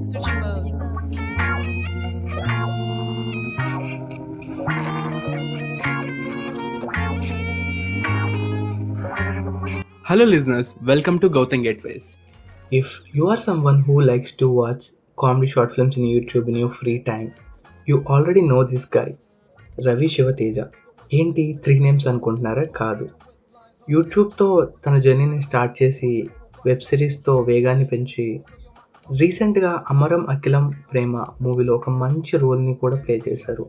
Switching modes. Hello, listeners. Welcome to Gautam Gateways. If you are someone who likes to watch comedy short films in YouTube in your free time, you already know this guy, Ravi Shiva Teja ఏంటి three names అనుకుంటున్నారా కాదు యూట్యూబ్తో తన జర్నీని start చేసి web సిరీస్తో వేగాన్ని పెంచి రీసెంట్గా అమరం అఖిలం ప్రేమ మూవీలో ఒక మంచి రోల్ని కూడా ప్లే చేశారు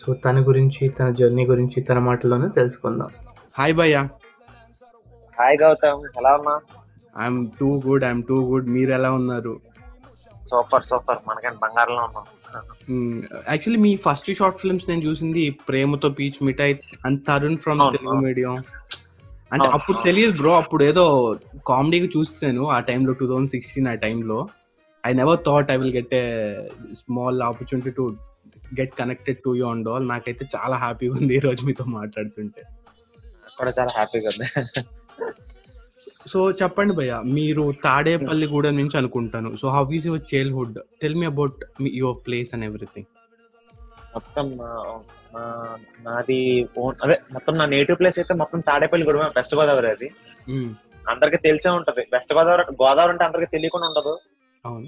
సో తన గురించి తన జర్నీ గురించి తన మాటల్లోనే తెలుసుకుందాం Hi, Bhaiya. హాయ్ గౌతమ్ ఎలా ఉన్నా I'm too good. I'm too good. మీరు ఎలా ఉన్నారు సూపర్ సూపర్ మనకంటే బంగారంలో ఉన్నాం యాక్చువల్లీ మీ ఫస్ట్ షార్ట్ ఫిల్మ్స్ నేను చూసింది ప్రేమతో peach Mithai and Tarun from Telugu. Medium అంటే అవును, అప్పుడు. తెలియదు బ్రో అప్పుడు ఏదో కామెడీకి చూసాను ఆ టైంలో టూ థౌజండ్ సిక్స్టీన్ ఆ టైంలో. I never thought I will get a small opportunity to get connected to you and all నాకైతే చాలా హ్యాపీగా ఉంది ఈ రోజు మీతో మాట్లాడుతుంటే. కూడా చాలా హ్యాపీగా ఉంది. సో చెప్పండి భయ్య మీరు తాడేపల్లిగూడెం నుంచి అనుకుంటాను. So how is your childhood tell me about your place and everything మొత్తం నాది ఓన్ అదే మొత్తం నా నేటివ్ ప్లేస్ అయితే మొత్తం తాడేపల్లి గొడవ వెస్ట్ గోదావరి అది. అందరికి తెలిసే ఉంటది. వెస్ట్ గోదావరి గోదావరి అంటే అందరికి తెలియకుండా ఉండదు. అవును.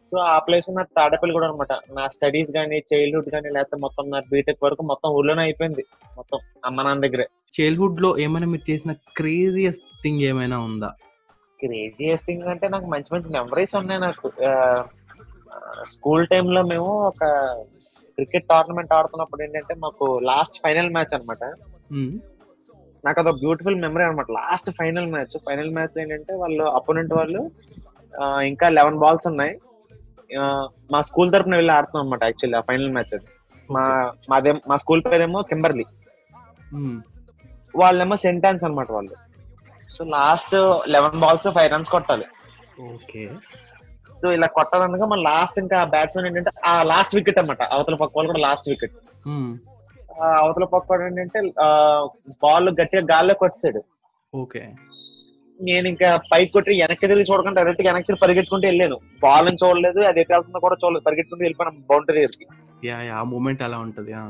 సో ఆ ప్లేస్ నా తాడేపల్లి కూడా అనమాట నా స్టడీస్ గానీ చైల్డ్హుడ్ గానీ లేకపోతే మొత్తం నా బీటెక్ వరకు మొత్తం ఊర్లోనే అయిపోయింది. మొత్తం అమ్మ నాన్న దగ్గరే. చైల్డ్హుడ్లో ఏమైనా మీరు చేసిన క్రేజియస్ట్ థింగ్ ఏమైనా ఉందా? క్రేజియస్ట్ థింగ్ అంటే నాకు మంచి మంచి మెమరీస్ ఉన్నాయి నాకు. స్కూల్లో మేము ఒక క్రికెట్ టోర్నమెంట్ ఆడుతున్నప్పుడు ఏంటంటే మాకు లాస్ట్ ఫైనల్ మ్యాచ్ అన్నమాట. మ్మ్. నాకు అదొక బ్యూటిఫుల్ మెమరీ అనమాట last final match final match ఏంటంటే వాళ్ళు అపోనెంట్ వాళ్ళు ఇంకా లెవెన్ బాల్స్ ఉన్నాయి. మా స్కూల్ తరపున వెళ్ళి ఆడుతున్నాం అనమాట యాక్చువల్లీ ఆ ఫైనల్ మ్యాచ్ అది. మా మాదే మా స్కూల్ పేరేమో కింబర్లీ. వాళ్ళేమో సెంటాన్స్ అన్నమాట వాళ్ళు. So last eleven balls five runs కొట్టాలి. ఓకే. సో ఇలా కొట్టాలనగా మన లాస్ట్ ఇంకా బ్యాట్స్మెన్ ఏంటంటే ఆ లాస్ట్ వికెట్ అన్నమాట. అవతల పక్క వాళ్ళు కూడా లాస్ట్ వికెట్. ఆ అవతల పక్క వాడు ఏంటంటే బాల్ గట్టిగా గాల్లో కొట్టేసాడు. ఓకే నేను ఇంకా పైకి కొట్టి వెనక్కి తిరిగి చూడకుండా డైరెక్ట్గా వెనక్కి పరిగెట్టుకుంటూ వెళ్ళాను. బాల్ అని చూడలేదు అది ఎక్కడ వెళ్తుందో కూడా చూడలేదు. పరిగెట్టుకుంటూ వెళ్ళిపోయాను బౌండరీ దగ్గరికి. యా యా ఆ మూమెంట్ అలా ఉంటది ఆ.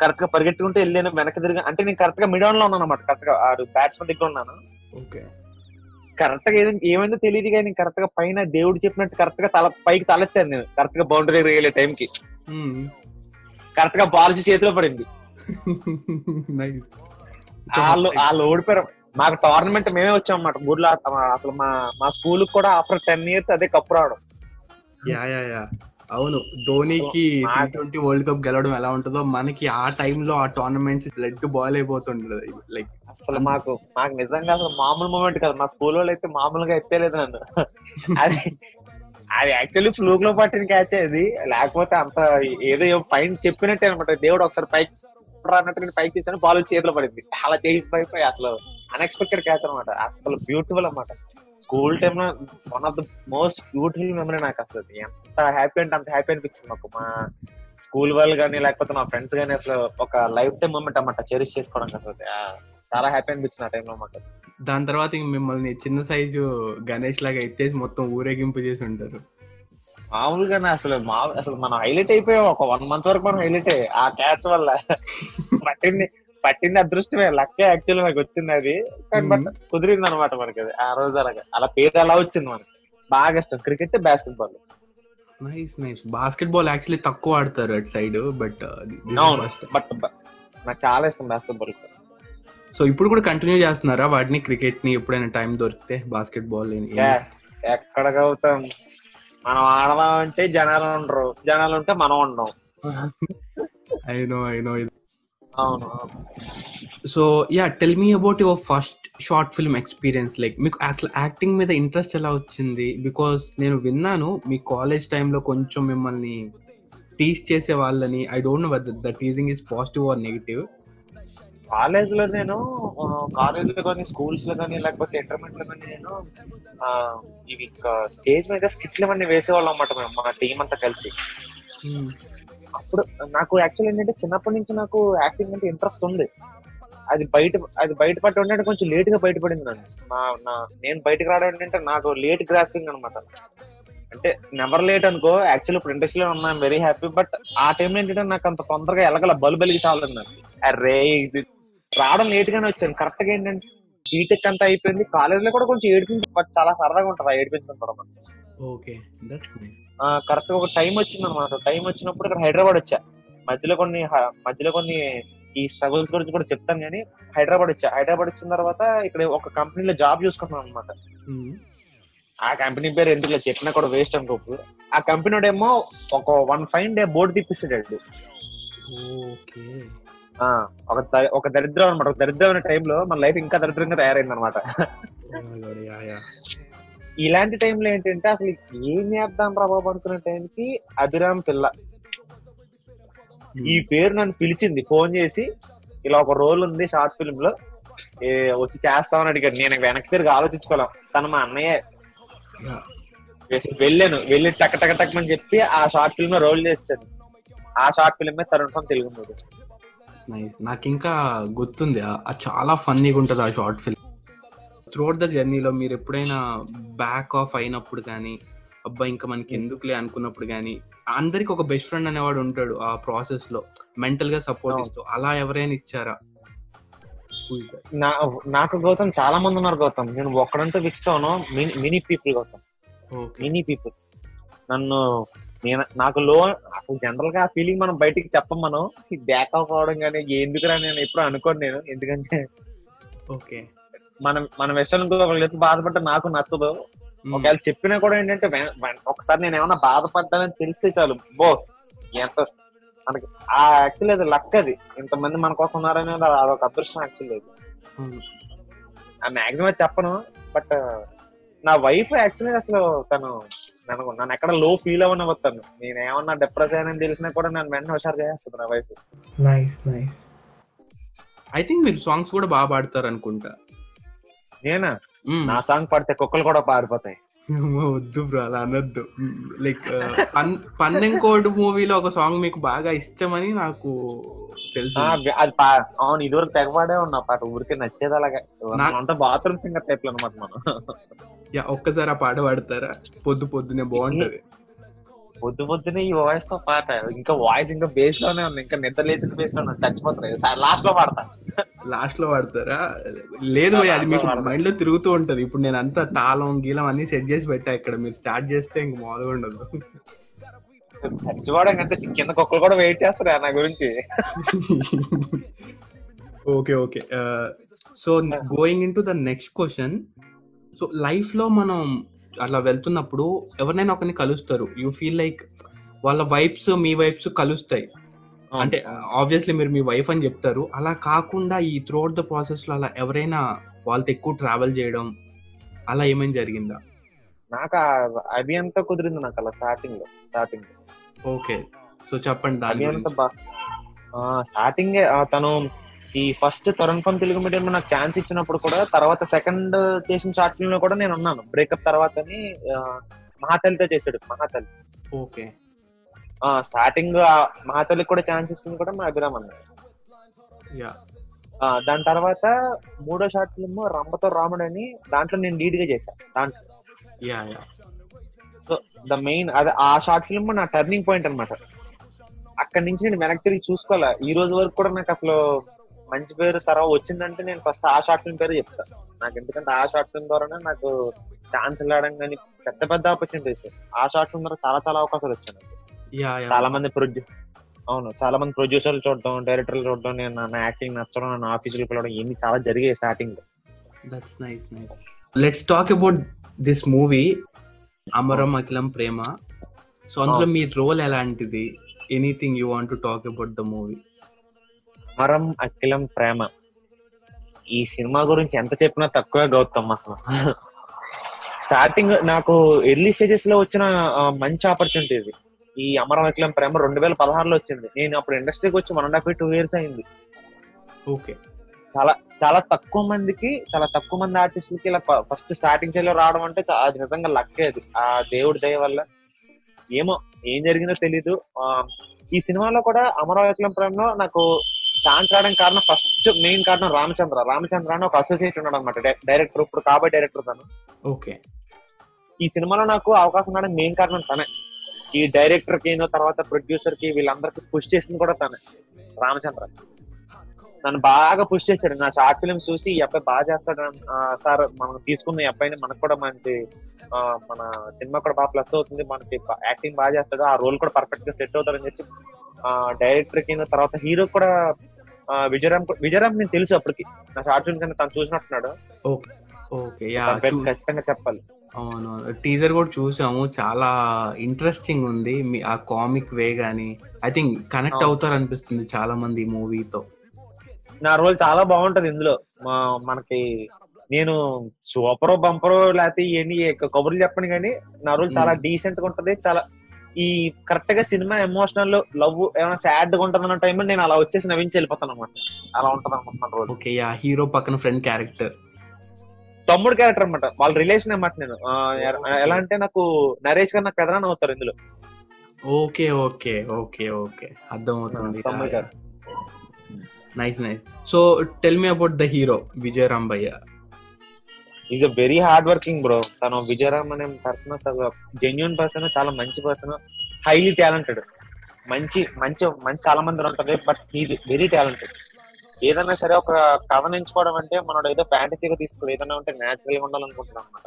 కరెక్ట్గా పరిగెట్టుకుంటూ వెళ్ళాను వెనక్కి తిరిగి అంటే నేను కరెక్ట్గా మిడౌన్లో ఉన్నాను అనమాట కరెక్ట్గా బ్యాట్స్మెన్ దగ్గర ఉన్నాను. ఓకే కరెక్ట్గా ఏమైందో తెలియదు కానీ కరెక్ట్గా పైన దేవుడు చెప్పినట్టు కరెక్ట్గా తల పైకి తలెత్తాను నేను. కరెక్ట్గా బౌండరీ దగ్గర వెళ్ళే టైం కి. కరెక్ట్గా బాల్ చేతిలో పడింది. వాళ్ళు వాళ్ళు ఓడిపోయారు. మాకు టోర్నమెంట్ మేమే వచ్చాం అన్నమాట ఊర్లో. అసలు మా మా స్కూల్ కూడా ఆఫ్టర్ టెన్ ఇయర్స్ అదే కప్పు రావడం. Yeah yeah yeah. అవును. ధోనికి టీ ట్వంటీ వరల్డ్ కప్ గెలవడం ఎలా ఉంటుందో మనకి ఆ టైంలో ఆ టోర్నమెంట్స్ బ్లడ్ బాల్ అయిపోతుంటది లైక్ అసలు మాకు మాకు నిజంగా అసలు మామూలు మూమెంట్ కదా. మా స్కూల్ వాళ్ళు అయితే మామూలుగా ఎత్తేలేదు నన్ను. అది అది యాక్చువల్లీ ఫ్లూక్లో పట్టిన క్యాచ్ అది. లేకపోతే అంత ఏదో పైన చెప్పినట్టే అనమాట. దేవుడు ఒకసారి పైకి అన్నట్టు నేను పైకి తీసాను బాల్ చేతిలో పడింది. అలా చేయి పైపోయి అసలు అన్ఎక్స్పెక్టెడ్ క్యాచ్ అనమాట. అసలు బ్యూటిఫుల్ అన్నమాట. స్కూల్ టైమ్లో one of the most beautiful memory నాకు అసలు. ఎంత హ్యాపీ అంటే అంత హ్యాపీ అనిపించింది మాకు. మా స్కూల్ వాళ్ళు కానీ లేకపోతే మా ఫ్రెండ్స్ కానీ అసలు ఒక లైఫ్ టైం మూమెంట్ అన్నమాట చెరిష్ చేసుకోవడం. ఆ, చాలా హ్యాపీ అనిపించింది ఆ టైంలో మాకు. దాని తర్వాత ఇంక మిమ్మల్ని చిన్న సైజు గణేష్ లాగా ఎత్తేసి మొత్తం ఊరేగింపు చేసి ఉంటారు. మామూలుగానే అసలు మా అసలు మనం హైలైట్ అయిపోయాం. ఒక వన్ మంత్ వరకు మనం హైలైట్. ఆ క్యాచ్ వల్ల. పట్టింది. పట్టింది అదృష్టమే లక్కే యాక్చువల్ నాకు వచ్చింది అది. కానీ బట్ కుదిరింది అనమాట మనకి అది ఆ రోజు అలాగా. అలా పేరు అలా వచ్చింది మనకి. బాగా ఇష్టం cricket basketball nice nice basketball actually తక్కువ ఆడతారు అటు సైడ్ బట్ బట్ నాకు చాలా ఇష్టం బాస్కెట్ బాల్ సో ఇప్పుడు కూడా కంటిన్యూ చేస్తున్నారా వాటిని క్రికెట్ని ఎప్పుడైనా టైం దొరికితే బాస్కెట్ బాల్ ఎక్కడ అవుతాం మనం ఆడదాం అంటే జనాలు ఉండరు. జనాలు ఉంటే మనం ఉండం ఐ నో ఐ నో అవును so yeah tell me about your first short film experience like మీకు అసలు యాక్టింగ్ మీద ఇంట్రెస్ట్ ఎలా వచ్చింది? బికాస్ నేను విన్నాను మీ కాలేజ్ టైంలో కొంచెం మిమ్మల్ని టీస్ చేసే వాళ్ళని. I don't know the teasing is positive or negative కాలేజ్లో నేను కాలేజ్లో కానీ స్కూల్స్లో కానీ లేకపోతే ఇంటర్మీడియట్లో కానీ నేను ఇవి స్టేజ్ మీద స్కిట్లు ఇవన్నీ వేసేవాళ్ళం అన్నమాట మేము మా టీం అంతా కలిసి. అప్పుడు నాకు యాక్చువల్ ఏంటంటే చిన్నప్పటి నుంచి నాకు యాక్టింగ్ అంటే ఇంట్రెస్ట్ ఉంది. అది బయట అది బయటపడి అంటే కొంచెం లేట్గా బయటపడింది నన్ను. నా నా నేను బయటకు రావడం ఏంటంటే నాకు లేట్ గ్రాస్పింగ్ అనమాట అంటే నెవర్ లేట్ అనుకో యాక్చువల్ ఇప్పుడు ఇండస్ట్రీలో ఉన్నాను వెరీ హ్యాపీ బట్ ఆ టైంలో ఏంటంటే నాకు అంత తొందరగా ఎలగల బలు బలిగి చాలదు నాకు. అరే ఇది రావడం లేట్ గానే వచ్చాను. కరెక్ట్గా ఏంటంటే బీటెక్ అంతా అయిపోయింది. కాలేజ్లో కూడా కొంచెం ఏడిపించి బట్ చాలా సరదాగా ఉంటుంది ఆ ఏడిపించడం కూడా ఓకే. కరెక్ట్ ఒక టైం వచ్చింది అనమాట టైం వచ్చినప్పుడు ఇక్కడ హైదరాబాద్ వచ్చా. మధ్యలో కొన్ని మధ్యలో కొన్ని ఈ స్ట్రగుల్స్ గురించి కూడా చెప్తాను కానీ హైదరాబాద్ వచ్చా. హైదరాబాద్ వచ్చిన తర్వాత ఇక్కడ ఒక కంపెనీలో జాబ్ చూసుకున్నాను అనమాట ఆ కంపెనీ పేరు ఎందుకు చెప్పినా కూడా వేస్ట్ అనుకోకు. ఆ కంపెనీ ఏమో ఒక వన్ ఫైన్ డే బోర్డు తిప్పిస్తాడు ఆ, ఒక ఒక దరిద్రం అనమాట. ఒక దరిద్రమైన టైంలో మన లైఫ్ ఇంకా దరిద్రంగా తయారైంది అనమాట ఇలాంటి టైంలో ఏంటంటే అసలు ఏం చేద్దాం బాబు అనుకునే టైంకి అభిరామ్ పిల్ల. ఈ పేరు నన్ను పిలిచింది ఫోన్ చేసి ఇలా ఒక రోల్ ఉంది షార్ట్ ఫిల్మ్లో ఏ, వచ్చి చేస్తామని అడిగారు నేను వెనక్కి తిరిగి ఆలోచించుకోలేం. తను మా అన్నయ్య. వెళ్ళాను. వెళ్ళి టక్ టక్ టక్ అని చెప్పి ఆ షార్ట్ ఫిల్మ్లో రోల్ చేస్తాను ఆ షార్ట్ ఫిల్మ్ మీద తరుణ్ ఫన్ తెలుగు నాకు ఇంకా గుర్తుంది. చాలా ఫన్నీగా ఉంటుంది ఆ షార్ట్ ఫిల్మ్. త్రూఅవుట్ ద జర్నీలో మీరు ఎప్పుడైనా బ్యాక్ ఆఫ్ అయినప్పుడు కానీ అబ్బా ఇంకా మనకి ఎందుకులే అనుకున్నప్పుడు కానీ అందరికి ఒక బెస్ట్ ఫ్రెండ్ అనేవాడు ఉంటాడు ఆ ప్రాసెస్లో. మెంటల్గా సపోర్ట్. ఇస్తూ. అలా ఎవరైనా ఇచ్చారా? నాకు గౌతమ్ చాలా మంది ఉన్నారు గౌతమ్. నేను ఒక్కడంటూ ఫిక్స్ అవును. Many people Gautam. Many people. నన్ను నేను నాకు లో అసలు జనరల్గా ఆ ఫీలింగ్ మనం బయటికి చెప్పం మనం. బ్యాక్ ఆఫ్ అవడం కానీ ఎందుకురా నేను ఎప్పుడు అనుకోను నేను. ఎందుకంటే ఓకే మనం మన విషయానికి ఒకళ్ళు బాధపడ్డ నాకు నచ్చదు. ఒకవేళ చెప్పినా కూడా ఏంటంటే ఒకసారి నేను ఏమన్నా బాధపడ్డానని తెలిస్తే చాలు. బో ఎంత మనకి ఆ యాక్చువల్లీ అది లక్ అది. ఇంతమంది మన కోసం ఉన్నారని అది అదొక అదృష్టం యాక్చువల్లీ అది. ఆ మాక్సిమం చెప్పను బట్ నా వైఫ్ యాక్చువల్లీ అసలు తను నన్ను నన్ను ఎక్కడ లో ఫీల్ అవ్వనవతాను నేను ఏమన్నా డిప్రెస్ అయ్యానని తెలిసినా కూడా నన్ను వెంటనే హుషారు చేస్తుంది నా wife nice nice I think మీరు సాంగ్స్ కూడా బాగా పాడతారు అనుకుంటా నేనా. నా సాంగ్ పాడితే కుక్కలు కూడా పారిపోతాయి. వద్దు బ్రో అలా అనొద్దు. లైక్ పన్నెం కోడ్ మూవీలో ఒక సాంగ్ మీకు బాగా ఇష్టమని నాకు తెలుసు. అది అవును ఇదివరకు తెగపాడే ఉన్నా పాట ఊరికే నచ్చేది అలాగే. అంతా బాత్రూమ్ సింగర్ టైప్ అనమాట మనం. యా ఒక్కసారి ఆ పాట పాడతారా? పొద్దు పొద్దునే బాగుంటది. పొద్దు పొద్దునే ఈ వాయిస్తో పాట. ఇంకా వాయిస్ ఇంకా బేస్లోనే ఉంది. ఇంకా నిద్ర లేచిన బేస్లో ఉంది. చచ్చిపోతాయి లాస్ట్లో పాడతా. లాస్ట్లో పాడతారా? లేదు అది మీకు మైండ్లో తిరుగుతూ ఉంటది. ఇప్పుడు నేను అంతా తాళం గీలం అన్ని సెట్ చేసి పెట్టా ఇక్కడ. మీరు స్టార్ట్ చేస్తే ఇంక మామూలుగా ఉండదు. చచ్చిపోవడం అంటే కింద కుక్కలు కూడా వెయిట్ చేస్తారా నా గురించి? Okay okay. So going in to the next question so లైఫ్లో మనం అలా వెళ్తున్నప్పుడు ఎవరినైనా ఒకరిని కలుస్తారు. యూ ఫీల్ లైక్ వాళ్ళ వైబ్స్ మీ వైబ్స్ కలుస్తాయి. అంటే ఆబ్వియస్లీ మీరు మీ వైఫ్ అని చెప్తారు. అలా కాకుండా ఈ త్రూఅవుట్ ద ప్రాసెస్లో అలా ఎవరైనా వాళ్ళతో ఎక్కువ ట్రావెల్ చేయడం అలా ఏమైనా జరిగిందా? నాకు అవి అంతా కుదిరింది నాకు అలా స్టార్టింగ్లో స్టార్టింగ్ ఓకే సో చెప్పండి దాని స్టార్టింగ్ తను ఈ ఫస్ట్ తరుణ్ పం తెలుగు మీడియం నాకు ఛాన్స్ ఇచ్చినప్పుడు కూడా తర్వాత సెకండ్ చేసిన షార్ట్ ఫిల్మ్లో కూడా నేను ఉన్నాను. బ్రేకప్ తర్వాత మహాతల్లితో చేశాడు. మహాతల్లి. ఓకే. స్టార్టింగ్ మహాతల్లికి కూడా ఛాన్స్ ఇచ్చింది కూడా మా అభిరామ్ అన్న. యా. ఆ, దాని తర్వాత మూడో షార్ట్ ఫిల్మ్ రంభతో రాముడు అని దాంట్లో నేను లీడ్గా చేశాను దాంట్లో. సో ద మెయిన్ అదే ఆ షార్ట్ ఫిల్మ్ నా టర్నింగ్ పాయింట్ అన్నమాట. అక్కడి నుంచి నేను వెనక్కి తిరిగి చూసుకోవాలా. ఈ రోజు వరకు కూడా నాకు అసలు మంచి పేరు తర్వాత వచ్చిందంటే నేను ఫస్ట్ ఆ షార్ట్ ఫిల్మ్ పేరు చెప్తా. నాకు ఎందుకంటే ఆ షార్ట్ ఫిల్మ్ ద్వారానే నాకు ఛాన్స్ వెళ్ళడం కానీ పెద్ద పెద్ద ఆపర్చునిటీస్ ఆ షార్ట్ ఫిల్మ్ ద్వారా చాలా చాలా అవకాశాలు యా చాలా మంది ప్రొడ్యూ అవును చాలా మంది ప్రొడ్యూసర్లు చూడడం డైరెక్టర్లు చూడడం నేను నా యాక్టింగ్ నచ్చడం నన్ను ఆఫీసులకు పిలవడం ఇవన్నీ చాలా జరిగాయి స్టార్టింగ్లో. That's nice nice let's talk about this movie Amaram Akhilam Prema so అందులో మీ రోల్ ఎలాంటిది? Anything you want to talk about the movie మరం Akhilam Prema. ఈ సినిమా గురించి ఎంత చెప్పినా తక్కువే గౌతమ్ అసలు. స్టార్టింగ్ నాకు ఎర్లీ స్టేజెస్లో వచ్చిన మంచి ఆపర్చునిటీ ఇది. ఈ అమరం అఖిలం ప్రేమ రెండు వేల పదహారులో వచ్చింది. నేను అప్పుడు ఇండస్ట్రీకి వచ్చి one and half two years అయింది. ఓకే. చాలా చాలా తక్కువ మందికి చాలా తక్కువ మంది ఆర్టిస్టులకి ఇలా ఫస్ట్ స్టార్టింగ్ స్టేజ్లో రావడం అంటే అది నిజంగా లక్కే అది. ఆ దేవుడి దయ వల్ల. ఏమో ఏం జరిగిందో తెలీదు. ఆ, ఈ సినిమాలో కూడా అమరావతిలం ప్రేమలో నాకు ఛాన్స్ రావడానికి కారణం ఫస్ట్ మెయిన్ కారణం రామచంద్ర. రామచంద్ర అని ఒక అసోసియేట్ ఉన్నాడు అనమాట డైరెక్టర్ ఇప్పుడు కాబోయే డైరెక్టర్ తను. ఓకే. ఈ సినిమాలో నాకు అవకాశం రావడానికి మెయిన్ కారణం తనే. ఈ డైరెక్టర్కి తర్వాత ప్రొడ్యూసర్కి వీళ్ళందరికి పుష్ చేసింది కూడా తనే. రామచంద్ర. నన్ను బాగా పుష్ చేశాడు. నా షార్ట్ ఫిల్మ్స్ చూసి ఈ అబ్బాయి బాగా చేస్తాడు సార్ మనం తీసుకున్న ఈ అబ్బాయిని మనకు కూడా మంచి మన సినిమా కూడా బాగా ప్లస్ అవుతుంది. మనకి యాక్టింగ్ బాగా చేస్తాడు. ఆ రోల్ కూడా పర్ఫెక్ట్గా సెట్ అవుతాడని చెప్పి డైరెక్టర్ కింద తర్వాత హీరో కూడా విజయరామ్ విజయరామ్ నేను తెలుసు అప్పటికి. నా షార్ట్ ఫిల్మ్స్ అని తను చూసినట్టున్నాడు. ఓకే. ఓకే యా ఖచ్చితంగా చెప్పాలి. అవును టీజర్ కూడా చూసాము. చాలా ఇంట్రెస్టింగ్ ఉంది. మీ ఆ కామిక్ వే గానీ ఐ థింక్ కనెక్ట్. అవుతారు అనిపిస్తుంది చాలా మంది ఈ మూవీతో. నా రోల్ చాలా బాగుంటది ఇందులో. మనకి నేను సూపర్ బంపర్ లేకపోతే ఇవన్నీ కబుర్లు చెప్పను కానీ నా రోల్ చాలా. డీసెంట్గా ఉంటది. చాలా ఈ కరెక్ట్గా సినిమా ఎమోషనల్ లవ్ ఏమైనా సాడ్గా ఉంటది అన్న టైంలో నేను అలా వచ్చేసి నవ్వించి వెళ్ళిపోతాను అనమాట అలా ఉంటది అనమాట నా రోల్ ఓకే యా హీరో పక్కన ఫ్రెండ్ క్యారెక్టర్ తమ్ముడు క్యారెక్టర్ అనమాట వాళ్ళ రిలేషన్ అనమాట నేను. ఆ, ఎలా అంటే నాకు నరేష్ గారు నాకు పెదనాన్న అవుతారు ఇందులో. Okay okay okay okay. అర్థం అవుతుంది తమ్ముడు గారు. Nice nice so tell me about the hero Vijay Rambayya is a very hard working bro తను విజయరామ్ అనే పర్సన్ జెన్యున్ పర్సన్ చాలా మంచి పర్సన్ హైలీ టాలెంటెడ్ మంచి మంచి మంచి చాలా మంది ఉంటుంది బట్ ఈజ్ వెరీ టాలెంటెడ్ ఏదైనా సరే ఒక కథ ఎంచుకోవడం అంటే మనోడు ఏదో ఫ్యాంటసీగా తీసుకోడు ఏదైనా ఉంటే న్యాచురల్గా ఉండాలనుకుంటున్నాం అనమాట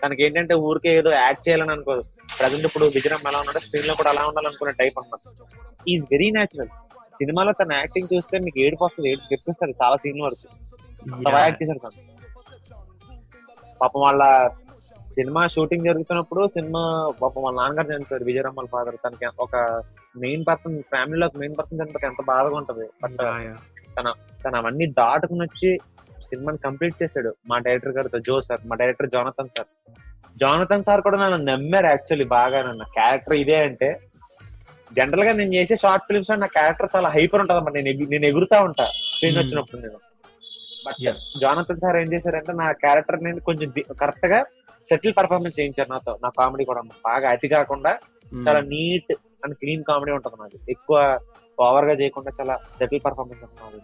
తనకి ఏంటంటే ఊరికే ఏదో యాక్ట్ చేయాలని అనుకోదు ప్రజెంట్ ఇప్పుడు విజయరామ్ ఎలా ఉన్నాడో స్క్రీన్లో కూడా అలా ఉండాలనుకునే టైప్ అనమాట ఈజ్ వెరీ న్యాచురల్ సినిమాలో తన యాక్టింగ్ చూస్తే మీకు ఏడుపు వస్తుంది ఏడుపు తెప్పిస్తుంది చాలా సీన్ల వరకు. యాక్ట్ చేశారు తను. పాపం వాళ్ళ సినిమా షూటింగ్ జరుగుతున్నప్పుడు సినిమా పాపం వాళ్ళ నాన్నగారు చనిపోయారు విజయరామల్ ఫాదర్ తనకి ఒక మెయిన్ పర్సన్ ఫ్యామిలీలో మెయిన్ పర్సన్ చనిపోతే ఎంత బాధగా ఉంటది. బట్ తను అవన్నీ దాటుకుని వచ్చి సినిమాని కంప్లీట్ చేశాడు మా డైరెక్టర్ గారితో జో సార్ మా director Jonathan sir. Jonathan sir కూడా నన్ను నమ్మారు యాక్చువల్లీ బాగా. నన్ను క్యారెక్టర్ ఇదే అంటే జనరల్గా నేను చేసే షార్ట్ ఫిల్మ్స్లో నా క్యారెక్టర్ చాలా హైపర్ ఉంటది అన్నమాట నేను నేను ఎగురుతా ఉంటా. Screen Hmm. వచ్చినప్పుడు నేను. బట్. జానతన్ సార్ ఏం చేశారంటే నా క్యారెక్టర్ నేను కొంచెం కరెక్ట్గా సెటిల్ పర్ఫార్మెన్స్ చేయించారు నాతో. నా కామెడీ కూడా బాగా అతి కాకుండా చాలా నీట్ అండ్ క్లీన్ కామెడీ ఉంటది నాది ఎక్కువ ఓవర్గా చేయకుండా చాలా సెటిల్ పర్ఫార్మెన్స్ ఉంటుంది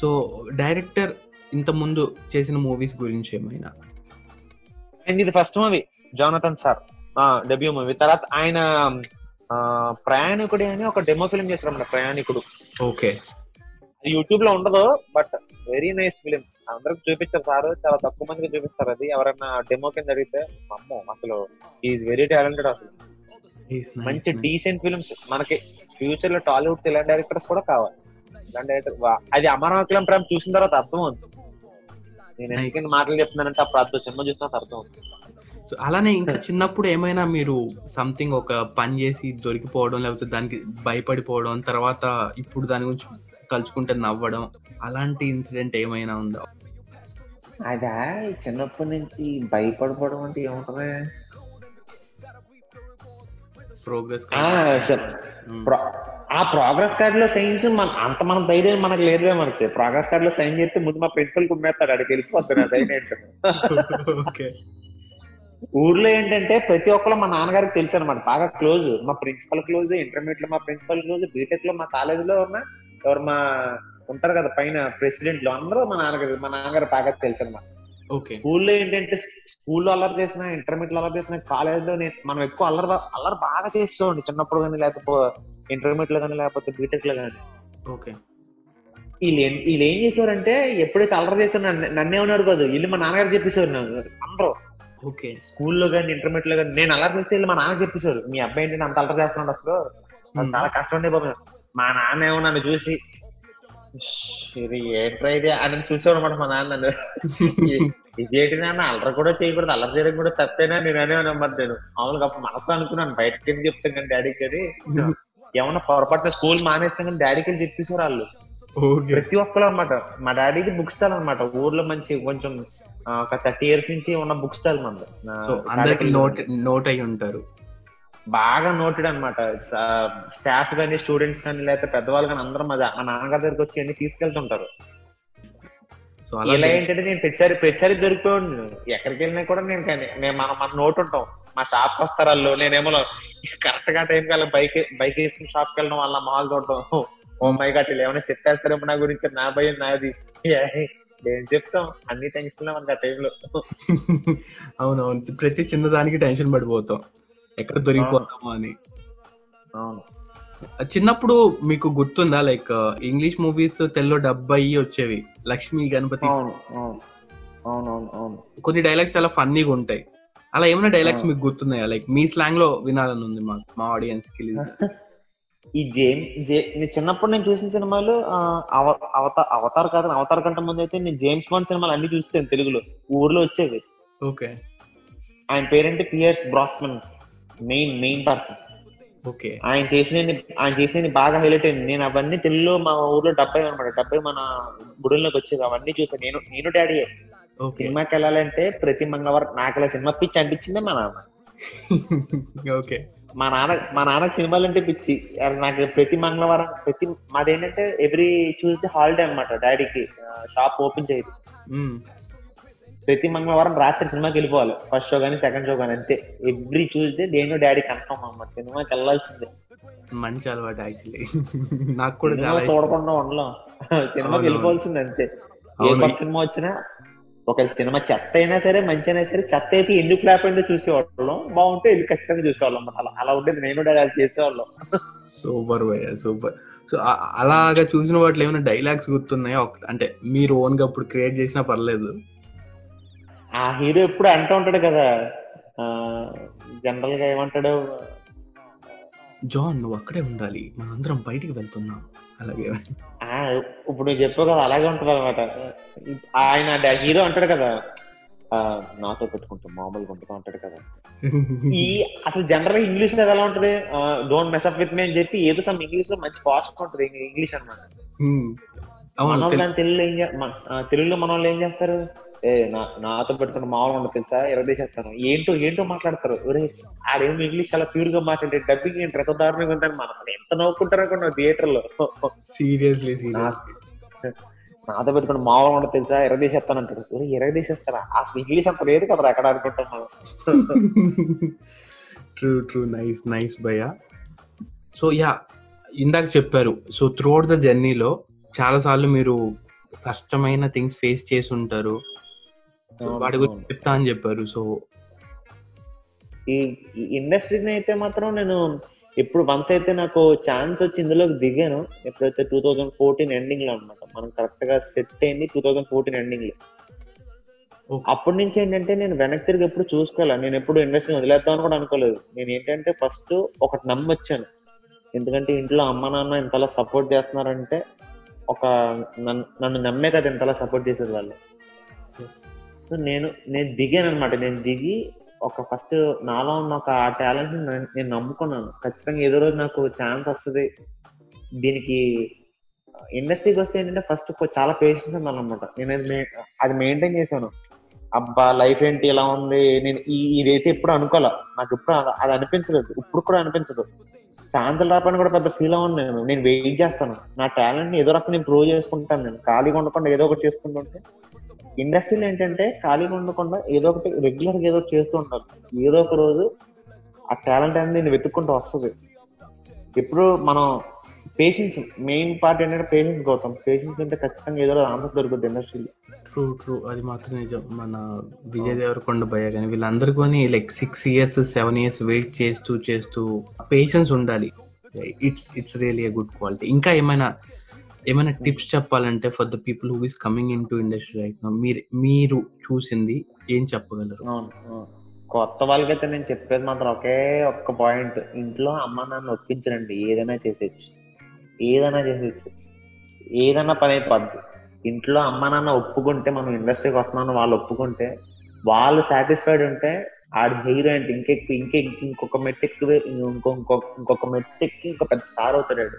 సో డైరెక్టర్ ఇంత ముందు చేసిన మూవీస్ గురించి ఏమైనా? ఇది first movie Jonathan sir debut movie తర్వాత ఆయన ప్రయాణికుడి అని ఒక డెమో ఫిల్మ్ చేశారు ప్రయాణికుడు. ఓకే యూట్యూబ్లో ఉండదు బట్ వెరీ నైస్ ఫిలిం అందరికి చూపించారు సార్ చాలా తక్కువ మందికి చూపిస్తారు అది. ఎవరైనా డెమో కింద అడిగితే అమ్మో అసలు ఈజ్ వెరీ టాలెంటెడ్ అసలు. మంచి డీసెంట్ ఫిల్మ్స్ మనకి ఫ్యూచర్లో టాలీవుడ్ ఇలాంటి డైరెక్టర్స్ కూడా కావాలి. ఇలాంటి డైరెక్టర్ అది అమరావతిలం ప్రేమ చూసిన తర్వాత అర్థం అవుతుంది. నేను Nice. ఎందుకని మాటలు చెప్తున్నానంటే అప్పుడు అర్థం సినిమా చూసిన అర్థం అవుతుంది. సో అలానే ఇంకా చిన్నప్పుడు ఏమైనా మీరు సంథింగ్ ఒక పని చేసి దొరికిపోవడం లేకపోతే దానికి భయపడిపోవడం తర్వాత ఇప్పుడు దాని గురించి తలుచుకుంటే నవ్వడం అలాంటి ఇన్సిడెంట్ ఏమైనా ఉందా? అదా చిన్నప్పటి నుంచి భయపడిపోవడం అంటే ఏముంటది? ప్రోగ్రెస్ ఆ, ప్రోగ్రెస్ కార్డ్లో సైన్స్ మన అంత మన ధైర్యం మనకు లేదులే మనకి. ప్రోగ్రెస్ కార్డ్లో సైన్ చేస్తే ముందు మా ప్రిన్సిపల్ కుమ్మేస్తాడు అడిగి తెలిసిపోతుంది సైన్ ఏంటో. ఓకే ఊర్లో ఏంటంటే ప్రతి ఒక్కరు మా నాన్నగారికి తెలుసు అనమాట బాగా క్లోజ్ మా ప్రిన్సిపల్ క్లోజ్ ఇంటర్మీడియట్లో మా ప్రిన్సిపల్ క్లోజ్ బీటెక్లో మా కాలేజ్లో ఉన్న ఎవరు మా ఉంటారు కదా పైన ప్రెసిడెంట్లో అందరూ మా నాన్నగారు మా నాన్నగారు బాగా తెలుసు అనమాట స్కూల్లో ఏంటంటే స్కూల్లో అల్లరి చేసిన ఇంటర్మీడియట్లో అల్లరి చేసిన కాలేజ్లో నేను- మనం ఎక్కువ అల్లరి అల్లరి బాగా చేస్తామండి చిన్నప్పుడు కానీ లేకపోతే ఇంటర్మీడియట్లో కానీ లేకపోతే బీటెక్లో కానీ ఓకే. వీళ్ళు వీళ్ళు ఏం చేసేవారంటే ఎప్పుడైతే అల్లరి చేసారు నన్నేమన్నారు కాదు వీళ్ళు మా నాన్నగారు చెప్పేసేవారు అందరూ. ఓకే. స్కూల్లో కానీ ఇంటర్మీడియట్లో కానీ నేను అల్లరి చేస్తే వీళ్ళు మా నాన్న చెప్పేశారు మీ అబ్బాయి ఏంటి అంత అల్లరి చేస్తున్నాడు అసలు? చాలా కష్టం ఉండే బాబు మా నాన్న ఏమో నన్ను చూసి "ష్, ఇది ఏంట్రా ఇది? అని చూసేవాడు అనమాట మా నాన్న నన్ను. "ఇ- ఇదేంటి నాన్న? అల్లరి కూడా చేయకూడదు అల్లరి చేయడం కూడా తప్పేనా? నేను అనేవాను అన్నమాట నేను. మామూలుగా మనసులో అనుకున్నాను బయటకి వెళ్ళి చెప్తాను డాడీకి అని ఏమన్నా పొరపాటున స్కూల్ మానేస్తాను కానీ డాడీకి వెళ్ళి చెప్పేసారు వాళ్ళు. ప్రతి ఒక్కరు అనమాట మా డాడీది బుక్ స్టాల్ అనమాట ఊర్లో మంచి కొంచెం ఒక థర్టీ ఇయర్స్ నుంచి ఉన్న బుక్ స్టాల్ అందరికి నోట్ నోట్ అయి ఉంటారు. బాగా నోటెడ్ అనమాట స్టాఫ్ కానీ స్టూడెంట్స్ కానీ లేకపోతే పెద్దవాళ్ళు కానీ అందరూ మా నాన్నగారి దగ్గరికి వచ్చి అన్ని తీసుకెళ్తుంటారు. సో అలా ఇలా ఏంటంటే నేను ప్రతిసారి ప్రతిసారి దొరికిపోయాడు ఎక్కడికి వెళ్ళినా కూడా నేను కానీ నేను మన మన నోట్ ఉంటాం. మా షాప్ వస్తారు వాళ్ళు నేనేమో కరెక్ట్గా టైం కల్లా బైక్ బైక్ వేసుకుని షాప్కి వెళ్ళడం వాళ్ళ మాల్ చూడటం ఓ మై గట్ ఏమైనా చెప్పేస్తారేమో నా గురించి నా భయం నాది. ఏం చెప్తాం? అన్ని టెన్షన్ మనకి ఆ టైంలో. అవునవును. ప్రతి చిన్నదానికి టెన్షన్ పడిపోతాం. ఎక్కడ దొరికిపోతామో అని. అవును. చిన్నప్పుడు మీకు గుర్తుందా? లైక్ ఇంగ్లీష్ మూవీస్ తెలుగులో డబ్ అయ్యి వచ్చేవి. లక్ష్మి గణపతి. కొన్ని డైలాగ్స్ చాలా ఫన్నీగా ఉంటాయి. అలా ఏమైనా డైలాగ్స్. మీకు గుర్తున్నాయా? లైక్ మీ స్లాంగ్లో వినాలని ఉంది మా మా ఆడియన్స్కి ఈ జేమ్స్ జే నేను చిన్నప్పుడు నేను చూసిన సినిమాలు అవతార్ అవతార్ కాదు అవతార్ కంటే ముందు అయితే నేను జేమ్స్ బాండ్ సినిమాలు అన్ని చూస్తాను తెలుగులో. ఊర్లో వచ్చేది ఓకే. ఆయన పేరేంటి? Pierce Brosnan. Main main person okay ఆయన చేసిన ఆయన చేసిన బాగా హైలైట్ అయింది నేను అవన్నీ తెలుగులో మా ఊర్లో డెబ్బై అనమాట డెబ్బై మన గుడుల్లోకి వచ్చేది. అవన్నీ చూసాను నేను నేను డాడీ సినిమాకి వెళ్ళాలంటే ప్రతి మంగళవారం నాకు సినిమా పిచ్చి అంటించిందే మా నాన్న. ఓకే మా నాన్న మా నాన్నకి సినిమాలు అంటే పిచ్చి. నాకు ప్రతి మంగళవారం ప్రతి మాదేంటంటే ఎవ్రీ ట్యూస్డే హాలిడే అనమాట డాడీకి షాప్ ఓపెన్ చేయదు. ప్రతి మంగళవారం రాత్రి సినిమాకి వెళ్ళిపోవాలి. ఫస్ట్ షో కానీ సెకండ్ షో కానీ అంతే. ఎవ్రీ ట్యూస్డే నేను డాడీ కన్ఫర్మ్ అన్నమాట సినిమాకి వెళ్ళాల్సిందే. మంచి అలవాటు యాక్చువల్లీ నాకు కూడా సినిమా. చూడకుండా ఉండలేం. సినిమాకి. వెళ్ళిపోవాల్సిందే అంతే. ఏ సినిమా వచ్చినా ఒక సినిమా చెత్త అయినా సరే మంచి అయినా సరే చెత్త అయితే ఎందుకు లేకపోయిందో చూసేవాళ్ళం. బాగుంటే వెళ్ళి ఖచ్చితంగా చూసేవాళ్ళం. అలా అలా ఉండేది నేను డాడీ అది చేసేవాళ్ళం. సూపర్ భయ్య సూపర్. సో అలాగా చూసిన వాటిలో ఏమైనా డైలాగ్స్ గుర్తున్నాయా? అంటే మీరు ఓన్గా అప్పుడు క్రియేట్ చేసినా పర్లేదు. ఆ హీరో ఎప్పుడు అంటూ ఉంటాడు కదా జనరల్గా ఏమంటాడు? జాన్ నువ్వు అక్కడే ఉండాలి. మనందరం బయటికి వెళ్తున్నాం. అలాగే. ఆ ఇప్పుడు నువ్వు చెప్పావు కదా అలాగే ఉంటది అనమాట ఆయన హీరో అంటాడు కదా నాతో పెట్టుకుంటా మామూలుగా ఉంటుందా అంటాడు కదా. ఈ అసలు జనరల్ ఇంగ్లీష్లో ఎలా ఉంటది? డోంట్ మెసప్ విత్ మీ అని చెప్పి ఏదో సమ్ ఇంగ్లీష్లో మంచి ఫాస్ట్ ఉంటది ఇంగ్లీష్. అవును మనం తెలు- దాని తెలుగులో ఏం తెలుగులో మన వాళ్ళు ఏం చేస్తారు? ఏ నా- నాతో పెట్టుకున్న మామూలుగా ఉండదు తెలుసా? ఎరదేసేస్తాను ఏంటో ఏంటో మాట్లాడతారు. ఒరే ఆడేమో ఇంగ్లీష్ చాలా ప్యూర్గా మాట్లాడే డబ్బింగ్ ఏంటి? ఎంత దారుణంగా ఉందని మనం ఎంత నవ్వుకుంటారు థియేటర్లో సీరియస్లీ సీరియస్ నాతో పెట్టుకుని మామూలుగా ఉండదు తెలుసా? ఎరదేసేస్తాను అంటారు ఒరే ఎరదేసేస్తారా అసలు ఇంగ్లీష్ అంత లేదు కదా ఎక్కడ అనుకుంటాం మనం? True true. నైస్ నైస్ భయ్య. సో యా ఇందాక చెప్పారు. సో త్రూ అవుట్ ద జర్నీలో చాలా సార్లు మీరు కష్టమైన థింగ్స్ ఫేస్ చేసి ఉంటారు. వాటి గురించి చెప్తా అని చెప్పారు. సో ఈ ఇండస్ట్రీని అయితే మాత్రం నేను ఎప్పుడు వన్స్ అయితే నాకు ఛాన్స్ వచ్చి ఇందులోకి దిగాను ఎప్పుడైతే టూ థౌజండ్ ఫోర్టీన్ ఎండింగ్లో అనమాట మనం కరెక్ట్గా సెట్ అయింది టూ థౌజండ్ ఫోర్టీన్ ఎండింగ్లో. అప్పటి నుంచి ఏంటంటే నేను వెనక్కి తిరిగి ఎప్పుడు చూసుకోవాలి నేను ఎప్పుడు ఇండస్ట్రీ వదిలేద్దామని కూడా అనుకోలేదు. నేను ఏంటంటే ఫస్ట్ ఒకటి నమ్మొచ్చాను. ఎందుకంటే ఇంట్లో అమ్మ నాన్న ఇంతలా సపోర్ట్ చేస్తున్నారంటే ఒక నన్ను నన్ను నమ్మే కదా ఇంతలా సపోర్ట్ చేసేది వాళ్ళు. సో నేను నేను దిగాను అనమాట నేను దిగి ఒక ఫస్ట్ నాలో ఉన్న ఒక ఆ టాలెంట్ నేను నమ్ముకున్నాను. ఖచ్చితంగా ఏదో రోజు నాకు ఛాన్స్ వస్తుంది. దీనికి ఇండస్ట్రీకి వస్తే ఏంటంటే ఫస్ట్ చాలా పేషెన్స్ ఉండాలన్నమాట నేను అది మెయి- అది మెయింటైన్ చేశాను. అబ్బా లైఫ్ ఏంటి ఇలా ఉంది? నేను ఇదైతే ఎప్పుడు అనుకోలే నాకు ఇప్పుడు అది- అది అనిపించలేదు. ఇప్పుడు కూడా అనిపించదు. ఛాన్సులు రాపని కూడా పెద్ద ఫీల్ అవ్వను నేను. నేను వెయిట్ చేస్తాను. నా టాలెంట్ని ఏదో రకం నేను ప్రూవ్ చేసుకుంటాను నేను. ఖాళీగా ఉండకుండా ఏదో ఒకటి చేసుకుంటుంటే ఇండస్ట్రీలో ఏంటంటే ఖాళీగా ఉండకుండా ఏదో ఒకటి రెగ్యులర్గా ఏదో ఒకటి చేస్తూ ఉంటాను. ఏదో ఒక రోజు ఆ టాలెంట్ అనేది నేను వెతుక్కుంటూ వస్తుంది. ఇప్పుడు మనం పేషెన్స్ మెయిన్ పార్ట్ ఏంటంటే పేషెన్స్ గౌతమ్. పేషెన్స్ అంటే ఖచ్చితంగా ఏదో ఆన్సర్ దొరుకుతుంది ఇండస్ట్రీలో ట్రూ ట్రూ అది మాత్రం నిజం. మన విజయ్ దేవరకొండ భయ్య కానీ వీళ్ళందరికీ like six years seven years wait చేస్తూ చేస్తూ పేషెన్స్ ఉండాలి. It's it's really a good quality ఇంకా ఏమైనా ఏమైనా టిప్స్ చెప్పాలంటే for the people who is coming in to industry right మీరు మీరు చూసింది ఏం చెప్పగలరు. కొత్త వాళ్ళకైతే నేను చెప్పేది మాత్రం ఒకే ఒక్క పాయింట్ ఇంట్లో అమ్మ నాన్న ఒప్పించరండి. ఏదైనా చేసేయచ్చు. ఏదైనా చేసేయచ్చు. ఏదైనా పని అయిపోద్ది. ఇంట్లో అమ్మ నాన్న ఒప్పుకుంటే మనం ఇండస్ట్రీకి వస్తున్నాను వాళ్ళు ఒప్పుకుంటే వాళ్ళు సాటిస్ఫైడ్ ఉంటే ఆడి హీరో అంటే ఇంకెక్కు ఇంకే ఇంకొక మెట్టు ఇంకో ఇంకొక ఇంకొక మెట్టెక్కి ఇంకో పెద్ద స్టార్ అవుతాడు ఆడు.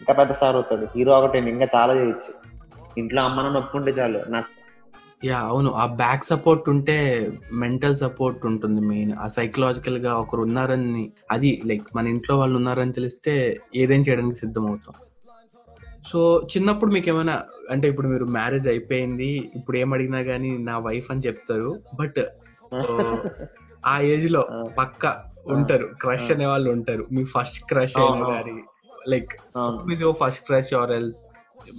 ఇంకా పెద్ద స్టార్ అవుతాడు. హీరో ఒకటి ఇంకా చాలా చేయొచ్చు. ఇంట్లో అమ్మ నాన్న ఒప్పుకుంటే చాలు. నాకు యా అవును. ఆ బ్యాక్ సపోర్ట్ ఉంటే మెంటల్ సపోర్ట్ ఉంటుంది మెయిన్ ఆ సైకలాజికల్గా ఒకరు ఉన్నారని అది లైక్ మన ఇంట్లో వాళ్ళు ఉన్నారని తెలిస్తే ఏదైనా చేయడానికి సిద్ధం అవుతాం సో చిన్నప్పుడు మీకు ఏమైనా అంటే ఇప్పుడు మీరు మ్యారేజ్ అయిపోయింది ఇప్పుడు ఏం అడిగినా గానీ నా వైఫ్ అని చెప్తారు బట్ ఆ ఏజ్లో పక్క ఉంటారు. క్రష్ అనే వాళ్ళు ఉంటారు. మీ ఫస్ట్ క్రష్ అయినా. కానీ లైక్. మీ ఫస్ట్ క్రష్ ఆర్ ఎల్స్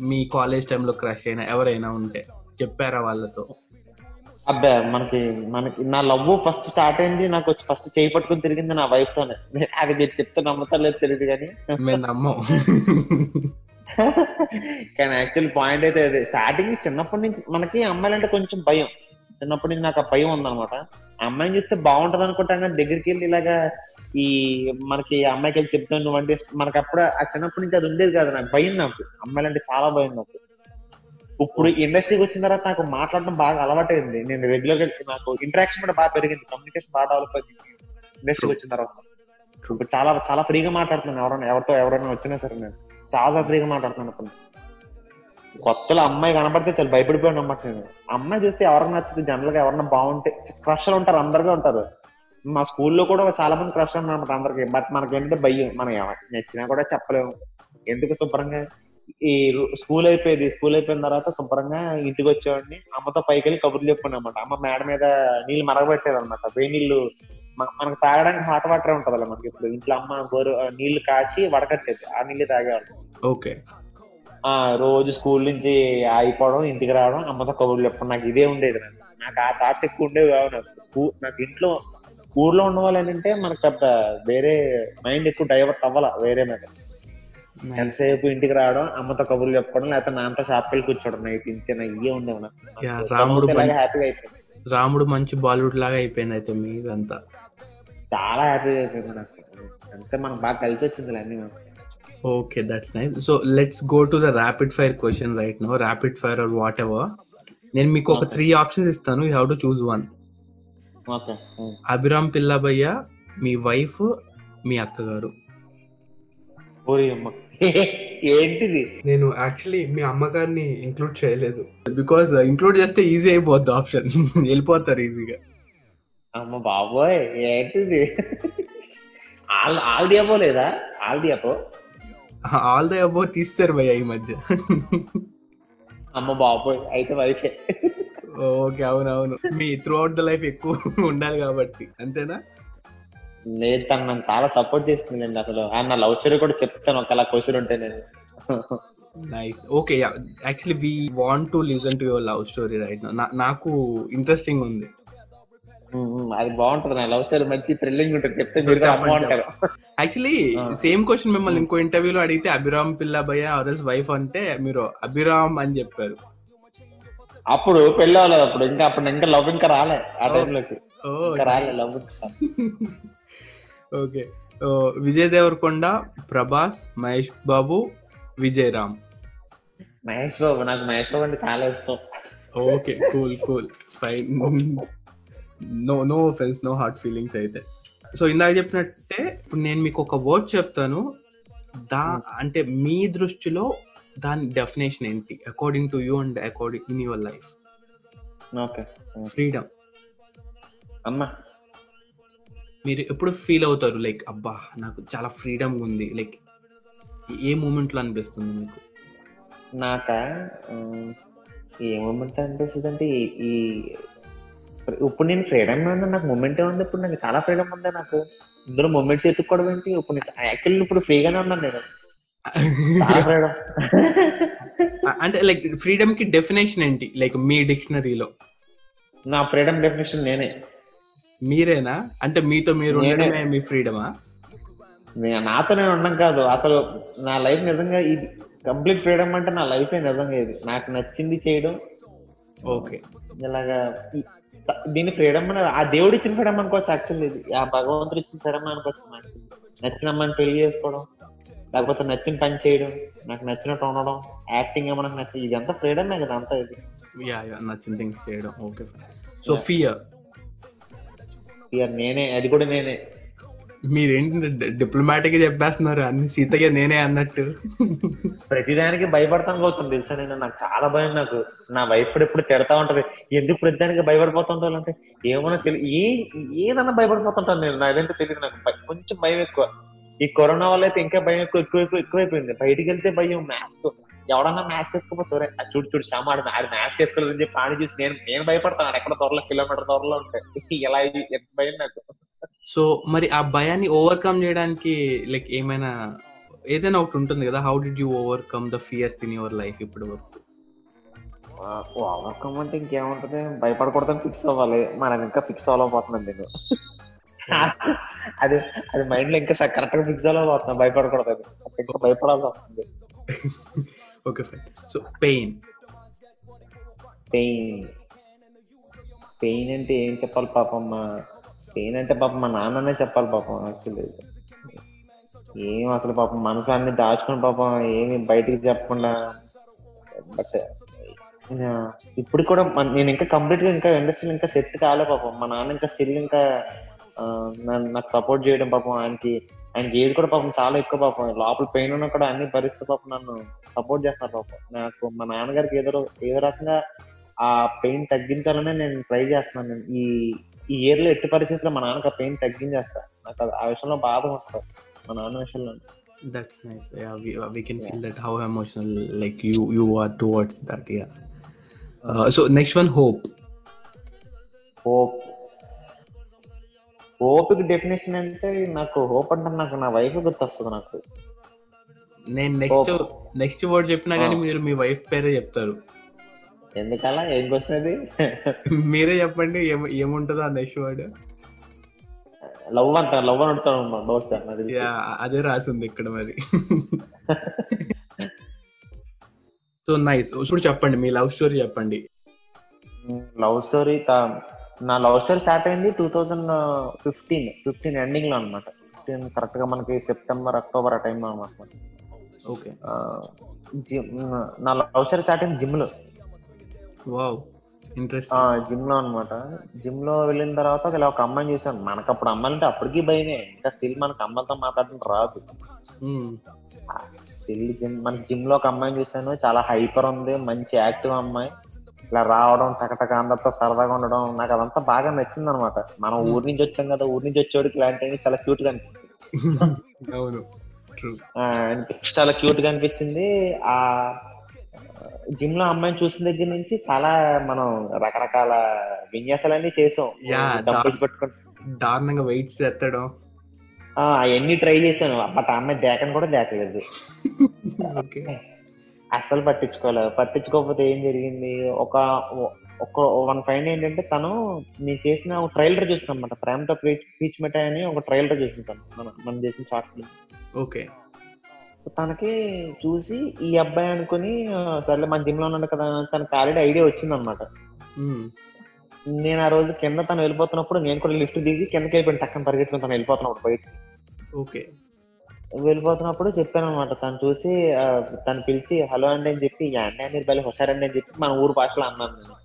మీ కాలేజ్ టైంలో క్రష్ అయినా ఎవరైనా ఉంటే. చెప్పారా వాళ్ళతో? అబ్బా మనకి మనకి నా లవ్ ఫస్ట్ స్టార్ట్ అయింది నాకు వచ్చి ఫస్ట్ చేయి పట్టుకుని తిరిగింది నా వైఫ్ తోనే. అది మీరు చెప్తే నమ్ముతారు లేదు తెలియదు కానీ. మేము నమ్మం. కానీ యాక్చువల్ పాయింట్ అయితే అదే. స్టార్టింగ్ చిన్నప్పటి నుంచి మనకి అమ్మాయిలంటే కొంచెం భయం. చిన్నప్పటి నుంచి నాకు ఆ భయం ఉందన్నమాట. అమ్మాయిని చూస్తే బాగుంటది అనుకుంటాం కానీ దగ్గరికి వెళ్ళి ఇలాగా ఈ మనకి అమ్మాయికి వెళ్ళి చెప్తాను నువ్వు అంటే మనకి అప్పుడు ఆ చిన్నప్పటి నుంచి అది ఉండేది కాదు నాకు. భయం నాకు. అమ్మాయిలంటే చాలా భయం నాకు. ఇప్పుడు ఇండస్ట్రీకి వచ్చిన తర్వాత నాకు మాట్లాడడం బాగా అలవాటైంది. నేను రెగ్యులర్గా నాకు ఇంటరాక్షన్ కూడా బాగా పెరిగింది. కమ్యూనికేషన్ బాగా డెవలప్ అయింది. ఇండస్ట్రీకి వచ్చిన తర్వాత. ఇప్పుడు చాలా చాలా ఫ్రీగా మాట్లాడుతున్నాను. ఎవరైనా ఎవరితో ఎవరైనా వచ్చినా సరే నేను. చాలా ఫ్రీగా మాట్లాడుతున్నాను ఇప్పుడు. కొత్తలో అమ్మాయి కనబడితే చాలా భయపడిపోయాను అన్నమాట నేను. అమ్మాయి చూస్తే ఎవరికి నచ్చింది జనరల్గా ఎవరన్నా బాగుంటే క్రష్ ఉంటారు అందరిగా ఉంటారు. మా స్కూల్లో కూడా చాలా మంది క్రష్ ఉన్నారు అన్నమాట అందరికి. బట్ మనకి ఏంటంటే భయం. మనం నచ్చినా కూడా చెప్పలేము. ఎందుకు శుభ్రంగా ఈ స్కూల్ అయిపోయేది. స్కూల్ అయిపోయిన తర్వాత శుభ్రంగా ఇంటికి వచ్చేవాడిని. అమ్మతో పైకి వెళ్ళి కబుర్లు చెప్పుకున్నాం అనమాట అమ్మ మేడ మీద నీళ్ళు మరగబెట్టేది అనమాట వేడి నీళ్ళు మనకు తాగడానికి హాట్ వాటర్ ఉంటది మనకి ఇప్పుడు. ఇంట్లో అమ్మ గోరు నీళ్ళు కాచి వడకట్టేది. ఆ నీళ్ళు తాగేవాళ్ళు. ఓకే. ఆ రోజు స్కూల్ నుంచి అయిపోవడం ఇంటికి రావడం అమ్మతో కబుర్లు చెప్పడం నాకు ఇదే ఉండేది నాకు నాకు ఆ థాట్స్ ఎక్కువ ఉండేవి కావు నాకు. స్కూల్ నాకు ఇంట్లో ఊర్లో ఉన్న వాళ్ళు ఏంటంటే మనకు పెద్ద వేరే మైండ్ ఎక్కువ డైవర్ట్ అవ్వాల వేరే మీద. ఎంతసేపు ఇంటికి రావడం అమ్మతో కబుర్లు చెప్పుకోవడం లేకపోతే నాన్నతో షాప్కి వెళ్ళి కూర్చోవడం నైట్ ఇంతే ఇవే నాకు. రాముడు హ్యాపీగా అయిపోయింది. రాముడు మంచి బాలీవుడ్ లాగా అయిపోయింది అయితే మీదంతా. చాలా హ్యాపీగా అయిపోయింది నాకు. అంతే మనకు బాగా కలిసి వచ్చింది అన్ని okay that's nice so let's go to the rapid fire question right no rapid fire or whatever నేను మీకు ఒక. త్రీ ఆప్షన్స్ ఇస్తాను. You have to choose one okay Abhiram పిల్లబయ్య మీ వైఫ్ మీ అక్కగారు. ఊరి అమ్మ. ఏంటిది? నేను యాక్చువల్లీ మీ అమ్మగారిని ఇంక్లూడ్ చేయలేదు. బికాస్ ఇంక్లూడ్ చేస్తే ఈజీ అయిపోద్ది ఆప్షన్ వెళ్ళిపోతారు ఈజీగా అమ్మ బాబోయ్ ఏంటిది? ఆల్ ఆల్ దియాపో లేదా? ఆల్ దియాపో ఆల్ ద అబో తీస్తారు భయ్య ఈ మధ్య. అమ్మ బాబోయ్ అయితే వైఫే ఓకే అవునవును. మీ త్రూ అవుట్ ద లైఫ్ ఎక్కువ ఉండాలి కాబట్టి. అంతేనా? లేదు తను నన్ను చాలా సపోర్ట్ చేస్తుందండి అసలు ఆ నా లవ్ స్టోరీ కూడా చెప్తాను ఒకలా క్వశ్చన్ ఉంటే నేను. Nice okay actually we want to listen to your love story right నాకు ఇంట్రెస్టింగ్ ఉంది. అది బాగుంటది. నా లవ్ స్టోరీ మంచి థ్రిల్లింగ్ ఉంటుంది. చెప్తే యాక్చువల్లీ. సేమ్ క్వశ్చన్ మిమ్మల్ని ఇంకో ఇంటర్వ్యూలో అడిగితే అభిరామ్ పిల్లబయ్య ఆర్ఎల్స్ వైఫ్ అంటే మీరు అభిరామ్ అని చెప్పారు. అప్పుడు పెళ్ళి అవ్వలేదు అప్పుడు. ఇంకా అప్పుడు ఇంకా లవ్ ఇంకా రాలే. ఆ. టైంలోకి రాలే లవ్ ఓకే. విజయ్ దేవరకొండ ప్రభాస్ మహేష్ బాబు విజయ్ రామ్ మహేష్ బాబు నాకు మహేష్ బాబు అంటే చాలా ఇష్టం. Okay cool cool. Fine. No no friends no heart feelings అయితే. సో ఇందాక చెప్పినట్టే ఇప్పుడు నేను మీకు ఒక వర్డ్ చెప్తాను. దా అంటే మీ దృష్టిలో దాని డెఫినేషన్ ఏంటి? According to you and according in your life okay. Freedom అమ్మా. మీరు ఎప్పుడు ఫీల్ అవుతారు? లైక్ అబ్బా నాకు చాలా ఫ్రీడమ్ ఉంది. లైక్ ఏ మూమెంట్లో అనిపిస్తుంది మీకు? నాక? ఏమొమెంట్ అనిపిస్తుంది అంటే ఈ- ఇప్పుడు నేను ఫ్రీడమ్ నాకు మూమెంట్ ఉంది. ఇప్పుడు నాకు చాలా ఫ్రీడమ్ ఉంది నాకు. ఇందులో మూమెంట్స్ ఎత్తుక్కోవడం ఏంటి? ఇప్పుడు యాక్చువల్లీ ఇప్పుడు ఫ్రీగానే ఉన్నాను నేను. అంటే లైక్ ఫ్రీడమ్కి డెఫినేషన్ ఏంటి? లైక్ మీ డిక్షనరీలో నా ఫ్రీడమ్ డెఫినేషన్ నేనే. మీరేనా? అంటే మీతో మీరు. ఉండడమే మీ ఫ్రీడమా? నే- నాతో నేను ఉండడం కాదు. అసలు నా లైఫ్ నిజంగా ఇది కంప్లీట్ ఫ్రీడమ్ అంటే నా లైఫే నిజంగా ఇది. నాకు నచ్చింది చేయడం. ఓకే. ఇలాగా దీన్ని ఫ్రీడమ్ ఆ దేవుడు ఇచ్చిన ఫ్రీడమ్ అనుకోవచ్చు యాక్చువల్లీ ఇది. ఆ భగవంతుడు ఇచ్చిన ఫ్రీడమ్ అనుకోవచ్చు యాక్చువల్లీ నచ్చిన అమ్మాయిని పెళ్ళి చేసుకోవడం లేకపోతే నచ్చిన పని చేయడం నాకు నచ్చినట్టు ఉండడం యాక్టింగ్ ఏమో నాకు నచ్చి ఇదంతా ఫ్రీడమే కదా అంతా ఇది. నచ్చిన థింగ్స్ చేయడం. Okay so fear. నేనే అది కూడా నేనే. మీరేంటి డిప్లొమాటిక్గా చెప్పేస్తున్నారు అన్ని సీతయ్య నేనే అన్నట్టు. ప్రతిదానికి భయపడతాను పోతుంది తెలుసా నేను? నాకు చాలా భయం నాకు. నా వైఫ్ ఎప్పుడు తిడతా ఉంటది. ఎందుకు ప్రతిదానికి భయపడిపోతుంటావు అంటే ఏమన్నా తెలియదు ఏ ఏదన్నా భయపడిపోతుంటాను నేను. నాదంటే తెలియదు నాకు. కొంచెం భయం ఎక్కువ. ఈ కరోనా వల్ల అయితే ఇంకా భయం ఎక్కువ ఎక్కువ ఎక్కువ ఎక్కువైపోయింది. బయటికి వెళ్తే భయం మాస్క్ ఎవడన్నా మ్యాథ్స్ వేసుకోపోతే "ఒరేయ్, అది చూడు చూడు శ్యామ ఆడు ఆడు మ్యాథ్స్ వేసుకోలేదని చెప్పి ఆడి చూసి నేను నేను భయపడతాను. ఎక్కడ దూరంలో కిలోమీటర్ దూరంలో ఉంటాయి ఎలా ఇది- ఎంత భయం నాకు. సో మరి ఆ భయాన్ని ఓవర్కమ్ చేయడానికి లైక్ ఏమైనా ఏదైనా ఒకటి ఉంటుంది కదా? How did you overcome the fears in your life ఇప్పటి వరకు? ఓవర్కమ్ అంటే ఇంకేముంటది? భయపడకూడదని ఫిక్స్ అవ్వాలి. మనం ఇంకా ఫిక్స్ అవ్వలేకపోతున్నాను నేను. అది అది మైండ్లో ఇంకా కరెక్ట్గా ఫిక్స్ అవ్వలేకపోతున్నాను. భయపడకూడదు ఇంకా భయపడాల్సి వస్తుంది. Okay fine so pain pain pain అంటే ఏం చెప్పాలి పాపం మా పెయిన్ అంటే పాపం మా నాన్ననే చెప్పాలి పాపం యాక్చువల్లీ ఏం అసలు పాపం మనసు అన్ని దాచుకుని పాపం ఏమి బయటికి చెప్పకుండా బట్ ఇప్పుడు కూడా నేను ఇంకా కంప్లీట్గా ఇంకా ఇండస్ట్రీ ఇంకా సెట్ కాలే పాపం మా నాన్న ఇంకా స్టిల్ ఇంకా నాకు సపోర్ట్ చేయడం పాపం ఆయనకి ఆయనకి ఏది కూడా పాపం చాలా ఎక్కువ పాపం. లోపల పెయిన్ ఉన్నా కూడా అన్ని భరిస్తూ పాపం నన్ను సపోర్ట్ చేస్తున్నారు పాపం. నాకు మా నాన్నగారికి ఏదో ఏదో రకంగా ఆ పెయిన్ తగ్గించాలనే నేను ట్రై చేస్తున్నాను. నేను ఈ ఈ ఇయర్లో ఎట్టి పరిస్థితుల్లో మా నాన్నకి ఆ పెయిన్ తగ్గించేస్తా. నాకు ఆ విషయంలో బాధ ఉంటుంది. మా నాన్న విషయంలో. That's nice yeah we can feel that how emotional like you you are towards that yeah so next one hope hope హోప్కి definition అంటే నాకు హోప్ అంటే నాకు నా వైఫ్ గుర్తొస్తుంది నాకు. నేను నెక్స్ట్. నెక్స్ట్ వర్డ్ చెప్పినా కానీ. మీరు మీ వైఫ్ పేరే చెప్తారు. ఎందుకలా? ఏం అది? మీరే చెప్పండి ఏమ- ఏముంటుందో ఆ నెక్స్ట్ వర్డ్ లవ్ అంట లవ్ అని. యా అదే రాసింది ఇక్కడ మరి. సో నైస్ ఇప్పుడు చెప్పండి మీ లవ్ స్టోరీ చెప్పండి. లవ్ స్టోరీ నా లవ్ స్టోరీ స్టార్ట్ అయింది టూ థౌజండ్ ఫిఫ్టీన్ ఫిఫ్టీన్ ఎండింగ్లో అనమాట ఫిఫ్టీన్ కరెక్ట్గా మనకి సెప్టెంబర్ అక్టోబర్ ఆ టైంలో అనమాట ఓకే. జిమ్ నా లవ్ స్టోరీ స్టార్ట్ అయింది జిమ్లో. వావ్ జిమ్లో అనమాట జిమ్లో వెళ్ళిన తర్వాత ఇలా ఒక అమ్మాయిని చూసాను మనకు అప్పుడు అమ్మాయిలు అంటే అప్పటికి భయమే. ఇంకా స్టిల్ మనకు అమ్మాయిలతో మాట్లాడడం రాదు. స్టిల్ జిమ్ మన జిమ్లో ఒక అమ్మాయిని చూసాను చాలా హైపర్ ఉంది మంచి యాక్టివ్ అమ్మాయి. ఇలా రావడం టకటక అందరితో సరదాగా ఉండడం నాకు అదంతా బాగా నచ్చింది అనమాట మనం Hmm. ఊరి నుంచి వచ్చాం కదా ఊరి నుంచి వచ్చేవాడికి ఇలాంటివి చాలా క్యూట్గా అనిపిస్తుంది. అవును. చాలా క్యూట్గా అనిపించింది. ఆ జిమ్లో అమ్మాయిని చూసిన దగ్గర నుంచి చాలా మనం రకరకాల విన్యాసాలన్నీ చేసాం. Yeah, డంబుల్స్ పెట్టుకుంటూ. దారుణంగా వెయిట్స్ ఎత్తడం. ఆ, అవన్నీ ట్రై చేశాను. బట్ ఆ అమ్మాయి దేకని కూడా దేకలేదు. అస్సలు పట్టించుకోలేదు పట్టించుకోకపోతే ఏం జరిగింది? ఒక ఒక వన్ ఫైన్ ఏంటంటే తను నేను చేసిన ఒక ట్రైలర్ చూసిన అనమాట ప్రేమతో పీచ్ మిఠాయి అని ఒక ట్రైలర్ చూసిన తను. మన మనం చేసిన షార్ట్ ఫిల్మ్. ఓకే. తనకి చూసి ఈ అబ్బాయి అనుకుని సర్లే మన జిమ్లో ఉన్నాడు కదా తనకి ఆల్రెడీ ఐడియా వచ్చింది అనమాట నేను ఆ రోజు కింద తను వెళ్ళిపోతున్నప్పుడు నేను కూడా లిఫ్ట్ దిగి కిందకి వెళ్ళిపోయాను. టక్కన పరిగెట్టుకుని తను వెళ్ళిపోతున్నప్పుడు బయట ఓకే. వెళ్ళిపోతున్నప్పుడు చెప్పాను అనమాట తను చూసి తను పిలిచి హలో అండి అని చెప్పి "యా అండి మీరు బలి హుషారండి అని చెప్పి మన ఊరు భాషలో అన్నాను నేను.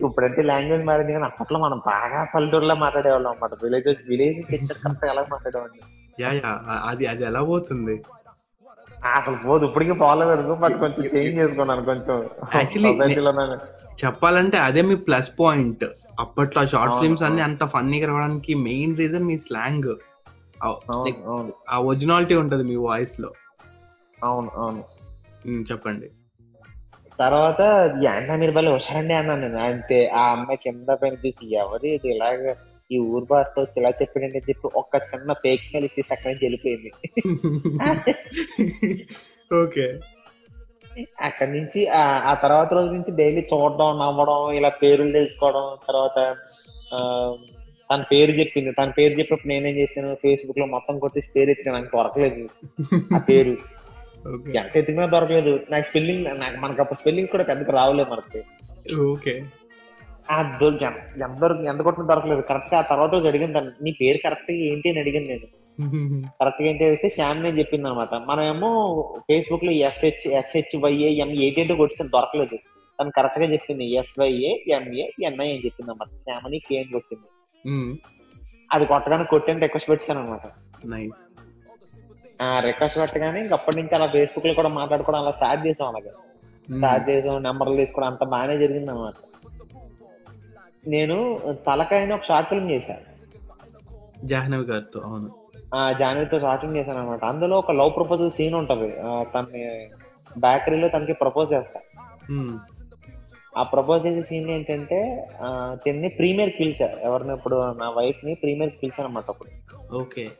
ఇప్పుడంటే లాంగ్వేజ్ మారింది కానీ అప్పట్లో మనం బాగా పల్లెటూరులో మాట్లాడేవాళ్ళం అనమాట విలేజ్ విలేజ్ వచ్చినట్టు కరెక్ట్ ఎలా మాట్లాడేవాడిని. యా యా అది అది ఎలా పోతుంది? అసలు పోదు ఇప్పటికీ పోలేదు బట్ కొంచెం చేంజ్ చేసుకున్నాను కొంచెం. చెప్పాలంటే అదే మీ ప్లస్ పాయింట్ అప్పట్లో షార్ట్ ఫిల్మ్స్ అన్ని. అంత ఫన్నీగా రావడానికి మెయిన్ రీజన్ మీ స్లాంగ్ ఆ ఒరిజినాలిటీ ఉంటది మీ వాయిస్లో అవును. అవును చెప్పండి. తర్వాత ఏంటా మీరు బలి హుషారండి అన్నాను నేను. అంతే ఆ అమ్మాయి కింద పైన చూసి ఎవరు ఇది? ఇలాగ ఈ ఊరు భాషతో వచ్చి ఇలా చెప్పాడండి అని చెప్పి ఒక్క చిన్న ఫేక్ స్మైల్ ఇచ్చేసి అక్కడి నుంచి వెళ్ళిపోయింది. ఓకే. అక్కడి నుంచి ఆ ఆ తర్వాత రోజు నుంచి డైలీ చూడడం నవ్వడం ఇలా పేర్లు తెలుసుకోవడం తర్వాత ఆ, తన పేరు చెప్పింది. తన పేరు చెప్పినప్పుడు నేనేం చేశాను? ఫేస్బుక్లో మొత్తం కొట్టేసి పేరు ఎత్తిన నాకు దొరకలేదు. ఆ పేరు. ఎంత ఎత్తికినా దొరకలేదు. నాకు స్పెల్లింగ్ నాకు మనకు అప్పుడు స్పెల్లింగ్స్ కూడా పెద్దగా రావులేదు మనకి. ఓకే. ఎంత ఎంత కొట్టినా దొరకలేదు. కరెక్ట్గా ఆ తర్వాత రోజు అడిగింది తను, నీ పేరు కరెక్ట్ ఏంటి? అని అడిగాను నేను. కరెక్ట్గా ఏంటి అయితే శ్యామ్ నేను చెప్పింది అనమాట. మనమేమో ఫేస్బుక్లో ఎస్హెచ్ ఎస్హెచ్ వైఏ ఎం ఏంటంటే కొట్టిన దొరకలేదు. తను కరెక్ట్గా చెప్పింది. ఎస్వైఏ ఎంఏ ఎన్ఐ అని చెప్పింది అనమాట. శ్యామ్ అని కే అని కొట్టింది. అది కొట్టగానే కొట్టాను రిక్వెస్ట్ పెట్టాను అనమాట రిక్వెస్ట్ పెట్టగానే ఇంక అప్పటి నుంచి అలా ఫేస్బుక్లో కూడా మాట్లాడుకోవడం అలా స్టార్ట్ చేసాం అలాగే. స్టార్ట్ చేసాం నెంబర్లు తీసుకోవడం అంత బాగానే జరిగింది అనమాట నేను తలకాయని ఒక షార్ట్ ఫిల్మ్ చేశాను జాహ్నవి గారితో అవును. ఆ జాన్వీతో స్టార్టింగ్ చేశాను అనమాట అందులో ఒక లవ్ ప్రపోజల్ సీన్ ఉంటది. ఆ, తనని బేకరీలో తనకి ప్రపోజ్ చేస్తా. ఆ ప్రపోజ్ చేసే సీన్ ఏంటంటే తిన్ని ప్రీమియర్ పిలిచా ఎవరిని ఇప్పుడు నా వైఫ్ని ప్రీమియర్ పిలిచాను అనమాట అప్పుడు. ఓకే.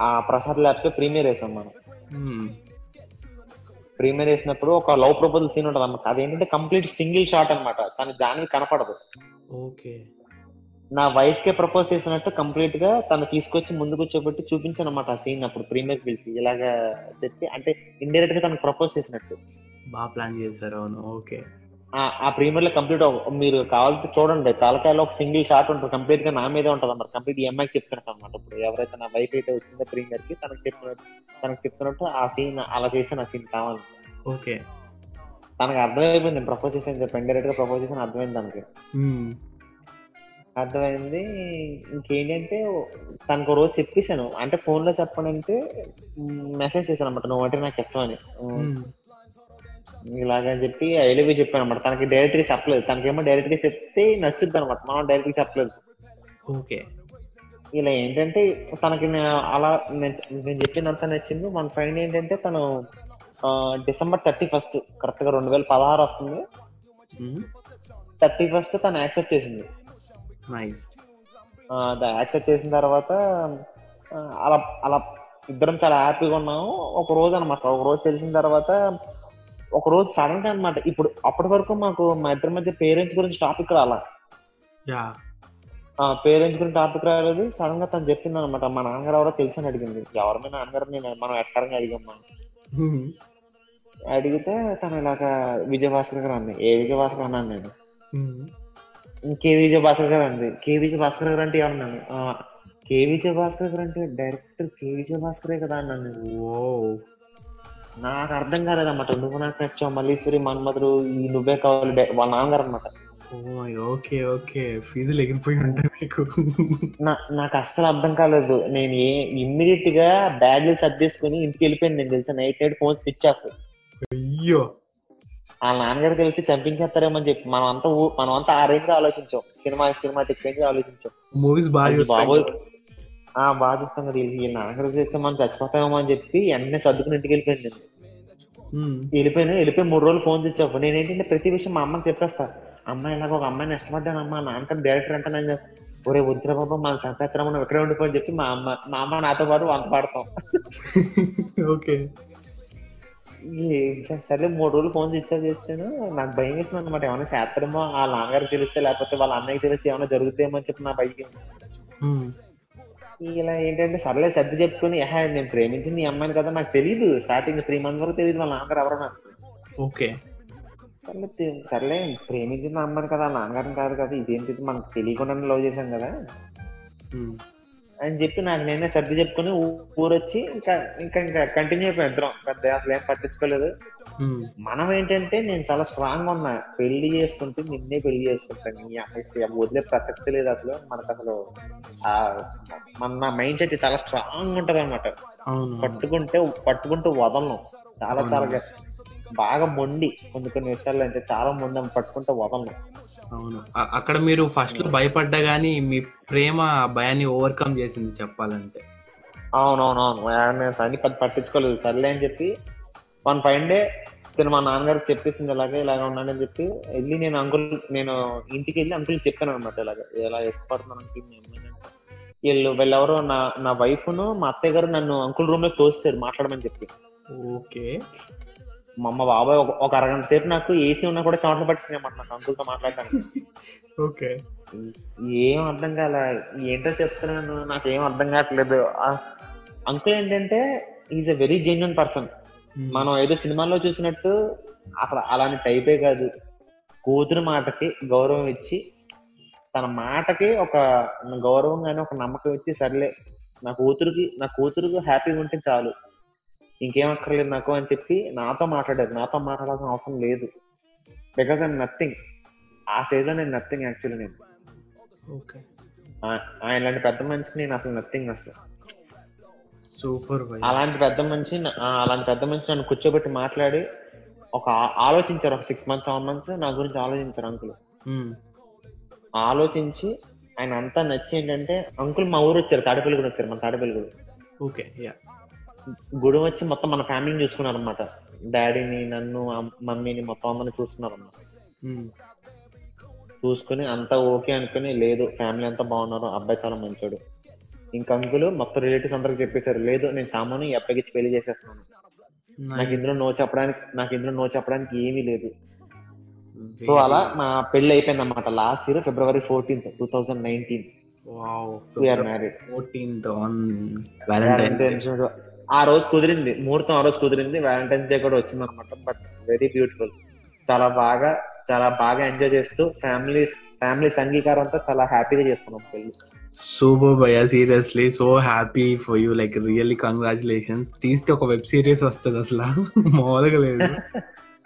ఆ ప్రసాద్ ల్యాబ్స్ ప్రీమియర్ వేసాం మనం. ప్రీమియర్ వేసినప్పుడు ఒక లవ్ ప్రపోజల్ సీన్ ఉంటుంది అనమాట అదేంటంటే కంప్లీట్ సింగిల్ షాట్ అన్నమాట. తన జాన్వి కనపడదు. ఓకే. నా వైఫ్ కే ప్రపోజ్ చేసినట్టు కంప్లీట్గా తను తీసుకొచ్చి ముందు కూర్చోబెట్టి చూపించాను అనమాట ఆ సీన్ అప్పుడు ప్రీమియర్ పిలిచి. ఇలాగా చెప్పి అంటే ఇండైరెక్ట్గా తనకు ప్రపోజ్ చేసినట్టు. బాగా ప్లాన్ చేశారు. అవును. ఓకే. ఆ- ప్రీమియర్లో కంప్లీట్ మీరు కావాలంటే చూడండి. తలకాయలో ఒక సింగిల్ షాట్ ఉంటుంది. కంప్లీట్గా నా మీదే ఉంటుంది అన్నమాట. కంప్లీట్ ఈ అమ్మాయికి చెప్తున్నట్టు అనమాట ఇప్పుడు ఎవరైతే నా వైఫ్ అయితే వచ్చిందో ప్రీమియర్కి తనకు చెప్పినట్టు తనకు చెప్తున్నట్టు ఆ సీన్ అలా చేస్తే నా సీన్ కావాలి. ఓకే. తనకు అర్థమైపోయింది. ప్రపోజ్ చేసాను చెప్పి. ఇండైరెక్ట్గా ప్రపోజ్ చేసాను అర్థమైంది తనకి. అర్థమైంది. ఇంకేంటంటే తనకు ఒక రోజు చెప్పేశాను. అంటే ఫోన్లో చెప్పనంటే మెసేజ్ చేశాను అనమాట నువ్వు అంటే నాకు ఇష్టం అని. ఇలాగని చెప్పి ఐ లవ్ యూ చెప్పాను అనమాట తనకి డైరెక్ట్గా చెప్పలేదు. తనకేమో డైరెక్ట్గా చెప్తే నచ్చుద్ది అనమాట మనం డైరెక్ట్గా చెప్పలేదు. ఓకే. ఇలా ఏంటంటే తనకి అలా నేను చెప్పిందంతా నచ్చింది. మన ఫ్రెండ్ ఏంటంటే తను డిసెంబర్ థర్టీ ఫస్ట్ కరెక్ట్గా రెండు వేల పదహారు వస్తుంది. థర్టీ ఫస్ట్ తను యాక్సెప్ట్ చేసింది. నైస్. యాక్సెప్ట్ చేసిన తర్వాత అలా అలా ఇద్దరం చాలా హ్యాపీగా ఉన్నాము. ఒక రోజు అనమాట ఒక రోజు తెలిసిన తర్వాత ఒక రోజు సడన్గా అనమాట ఇప్పుడు అప్పటి వరకు మాకు మా ఇద్దరి మధ్య పేరెంట్స్ గురించి టాపిక్ రాలా. పేరెంట్స్ గురించి టాపిక్ రాలేదు. సడన్గా తను చెప్పింది అనమాట మా నాన్నగారు ఎవరో తెలుసు అని అడిగింది. ఎవరి మీద నాన్నగారు? నేను మనం ఎక్కడంగా అడిగాం మనం. మ్మ్. అడిగితే తను ఇలాగా విజయభాస్కర్ గారు అంది. ఏ విజయభాస్కర్ అన్నాను నేను. కే విజయభాస్కర్ గారు అంది. కే విజయభాస్కర్ గారు అంటే ఏమన్నాను "ఆ, కే విజయభాస్కర్ గారు అంటే డైరెక్టర్ కే విజయభాస్కరే కదా అన్నాను నాకు అర్థం కాలేదన్నమాట. నువ్వు నాకు నచ్చావు మల్లీశ్వరి మన్మధుడు ఈ నువ్వే కావాలి వాళ్ళ నాన్నగారు అనమాట ఓకే ఓకే. ఫీజులు ఎగిరిపోయి ఉంటాయి మీకు. నాకు అస్సలు అర్థం కాలేదు. నేను ఏ ఇమ్మీడియట్గా బ్యాగ్లు సర్దేసుకుని ఇంటికి వెళ్ళిపోయాను నేను తెలుసా? Night night phone switch off. అయ్యో! వాళ్ళ నాన్నగారికి తెలిస్తే చంపించేస్తారేమో అని చెప్పి మనం అంతా మనం అంతా ఆ రేంజ్ ఆలోచించాం. సినిమా సినిమా రేంజ్ ఆలోచించాం. మూవీస్ బాగా బాబోయ్. ఆ బాగా చూస్తాం కదా ఈ నాన్నగారికి చేస్తే మనం చచ్చిపోతామేమో అని చెప్పి అన్ని సర్దుకుని ఇంటికి వెళ్ళిపోయింది. వెళ్ళిపోయినా వెళ్ళిపోయి మూడు రోజులు ఫోన్ స్విచ్ ఆఫ్. నేను ఏంటంటే ప్రతి విషయం మా అమ్మకి చెప్పేస్తా. అమ్మాయి ఇలాగ ఒక అమ్మాయిని ఇష్టపడ్డాను అమ్మ నాన్నగారు డైరెక్టర్ అంటే నేను ఒరే వద్దురా బాబా మనం చంపేస్తారా మనం ఎక్కడే ఉండిపో అని చెప్పి మా అమ్మ మా అమ్మ నాతో పాటు వంత పాడతాం. ఓకే. సర్లే మూడు రోజులు ఫోన్ స్విచ్ ఆఫ్ చేస్తాను. నాకు భయం వేస్తుంది అనమాట ఏమైనా చేస్తారేమో వాళ్ళ నాన్నగారికి తెలిస్తే లేకపోతే వాళ్ళ అన్నయ్యకి తెలిస్తే ఏమైనా జరుగుతాయేమో అని చెప్పి నా భయం. ఇలా ఏంటంటే సర్లే సర్ది చెప్పుకుని "ఏహే, నేను ప్రేమించింది ఈ అమ్మాయిని కదా నాకు తెలియదు స్టార్టింగ్ త్రీ మంత్స్ వరకు తెలియదు వాళ్ళ నాన్నగారు ఎవరో నాకు ఓకే. సర్లే సర్లే ప్రేమించిన అమ్మాయిని కదా నాన్నగారిని కాదు కదా ఇదేంటి మనకు తెలియకుండానే లవ్ చేశాం కదా. అని చెప్పి నాకు నేనే సర్ది చెప్పుకొని ఊరొచ్చి ఇంకా ఇంకా ఇంకా కంటిన్యూ అయిపోయాం ఇద్దరం. పెద్ద అసలు ఏం పట్టించుకోలేదు. మనం ఏంటంటే నేను చాలా స్ట్రాంగ్ ఉన్నా. పెళ్ళి చేసుకుంటే నిన్నే పెళ్ళి చేసుకుంటాను అమ్మాయి వదిలే ప్రసక్తి లేదు అసలు. మనకు అసలు మన మైండ్ సెట్ చాలా స్ట్రాంగ్ ఉంటది అనమాట పట్టుకుంటే పట్టుకుంటూ వదలను. చాలా చాలా బాగా మొండి. కొన్ని కొన్ని విషయాల్లో అంటే చాలా మొండి. పట్టుకుంటే వదలను. అవును. అక్కడ మీరు ఫస్ట్లో భయపడ్డా గానీ మీ ప్రేమ ఆ భయాన్ని ఓవర్కమ్ చేసింది చెప్పాలంటే. అవునవునవును. నేను అన్ని పెద్ద పట్టించుకోలేదు. సర్లే అని చెప్పి వన్ ఫైవ్ డే తిను మా నాన్నగారికి చెప్పేసింది ఇలాగే ఇలాగ ఉన్నాడని చెప్పి వెళ్ళి నేను అంకుల్ నేను ఇంటికి వెళ్ళి అంకుల్ చెప్పాను అనమాట ఇలాగ ఇలా ఇష్టపడుతున్నాను. వీళ్ళు వీళ్ళెవరో నా నా వైఫ్ను మా అత్తయ్య గారు నన్ను అంకుల్ రూమ్లో తోస్తారు మాట్లాడమని చెప్పి. ఓకే. మా అమ్మ బాబాయ్ ఒక- అరగంట సేపు నాకు ఏసీ ఉన్నా కూడా చోట్ల పట్టించింది అన్నమాట నాకు అంకుల్తో మాట్లాడడానికి ఓకే. ఏం అర్థం కాల. ఏంటో చెప్తున్నాను. నాకు ఏం అర్థం కావట్లేదు. అంకుల్ ఏంటంటే is a very genuine person మనం ఏదో సినిమాల్లో చూసినట్టు అసలు అలాంటి టైపే కాదు. కూతురు మాటకి గౌరవం ఇచ్చి తన మాటకి ఒక గౌరవం కానీ ఒక నమ్మకం ఇచ్చి సర్లే నా కూతురుకి నా కూతురుకు హ్యాపీగా ఉంటే చాలు. ఇంకేం అక్కర్లేదు నాకు అని చెప్పి నాతో మాట్లాడారు. నాతో మాట్లాడాల్సిన అవసరం లేదు. బికాస్ ఐమ్ నథింగ్ ఆ స్టేజ్లో నేను నథింగ్ యాక్చువల్లీ నేను. ఆయన లాంటి పెద్ద మనిషి నేను అసలు నథింగ్ అసలు. సూపర్ అలాంటి పెద్ద మనిషి అలాంటి పెద్ద మనిషి నన్ను కూర్చోబెట్టి మాట్లాడి ఒక ఆలోచించారు. ఒక సిక్స్ మంత్స్ సెవెన్ మంత్స్ నా గురించి ఆలోచించారు అంకుల్ ఆలోచించి ఆయన అంతా నచ్చి ఏంటంటే అంకుల్ మా ఊరు వచ్చారు. తాడేపల్లి కూడా వచ్చారు మన తాడేపల్లి కూడా ఓకే యా గుడి వచ్చి మొత్తం మన ఫ్యామిలీని చూసుకున్నారు అనమాట డాడీని నన్ను మమ్మీని మొత్తం అందరిని చూసుకున్నారు అన్నమాట చూసుకుని అంతా ఓకే అనుకుని లేదు ఫ్యామిలీ అంతా బాగున్నారు అబ్బాయి చాలా మంచోడు. ఇంకా అంకులు మొత్తం రిలేటివ్స్ అందరికి చెప్పేశారు లేదు నేను సామాను ఈ అబ్బాయికి పెళ్ళి చేసేస్తున్నాను నాకు ఇందులో నో చెప్పడానికి నాకు ఇందులో నో చెప్పడానికి ఏమీ లేదు. సో అలా మా పెళ్ళి అయిపోయింది అనమాట last year February fourteenth two thousand nineteen married fourteenth ఆ రోజు కుదిరింది. ముహూర్తం ఆ రోజు కుదిరింది. వ్యాలంటైన్స్ డే కూడా వచ్చింది అనమాట బట్ వెరీ బ్యూటిఫుల్ చాలా బాగా చాలా బాగా ఎంజాయ్ చేస్తూ ఫ్యామిలీస్ ఫ్యామిలీస్ అంగీకారంతో చాలా హ్యాపీగా చేసుకున్నాం పెళ్ళి సూపర్ భయ్యా seriously so happy for you like really congratulations తీస్తే ఒక వెబ్ సిరీస్ వస్తుంది అసలు. మామూలుగా లేదు.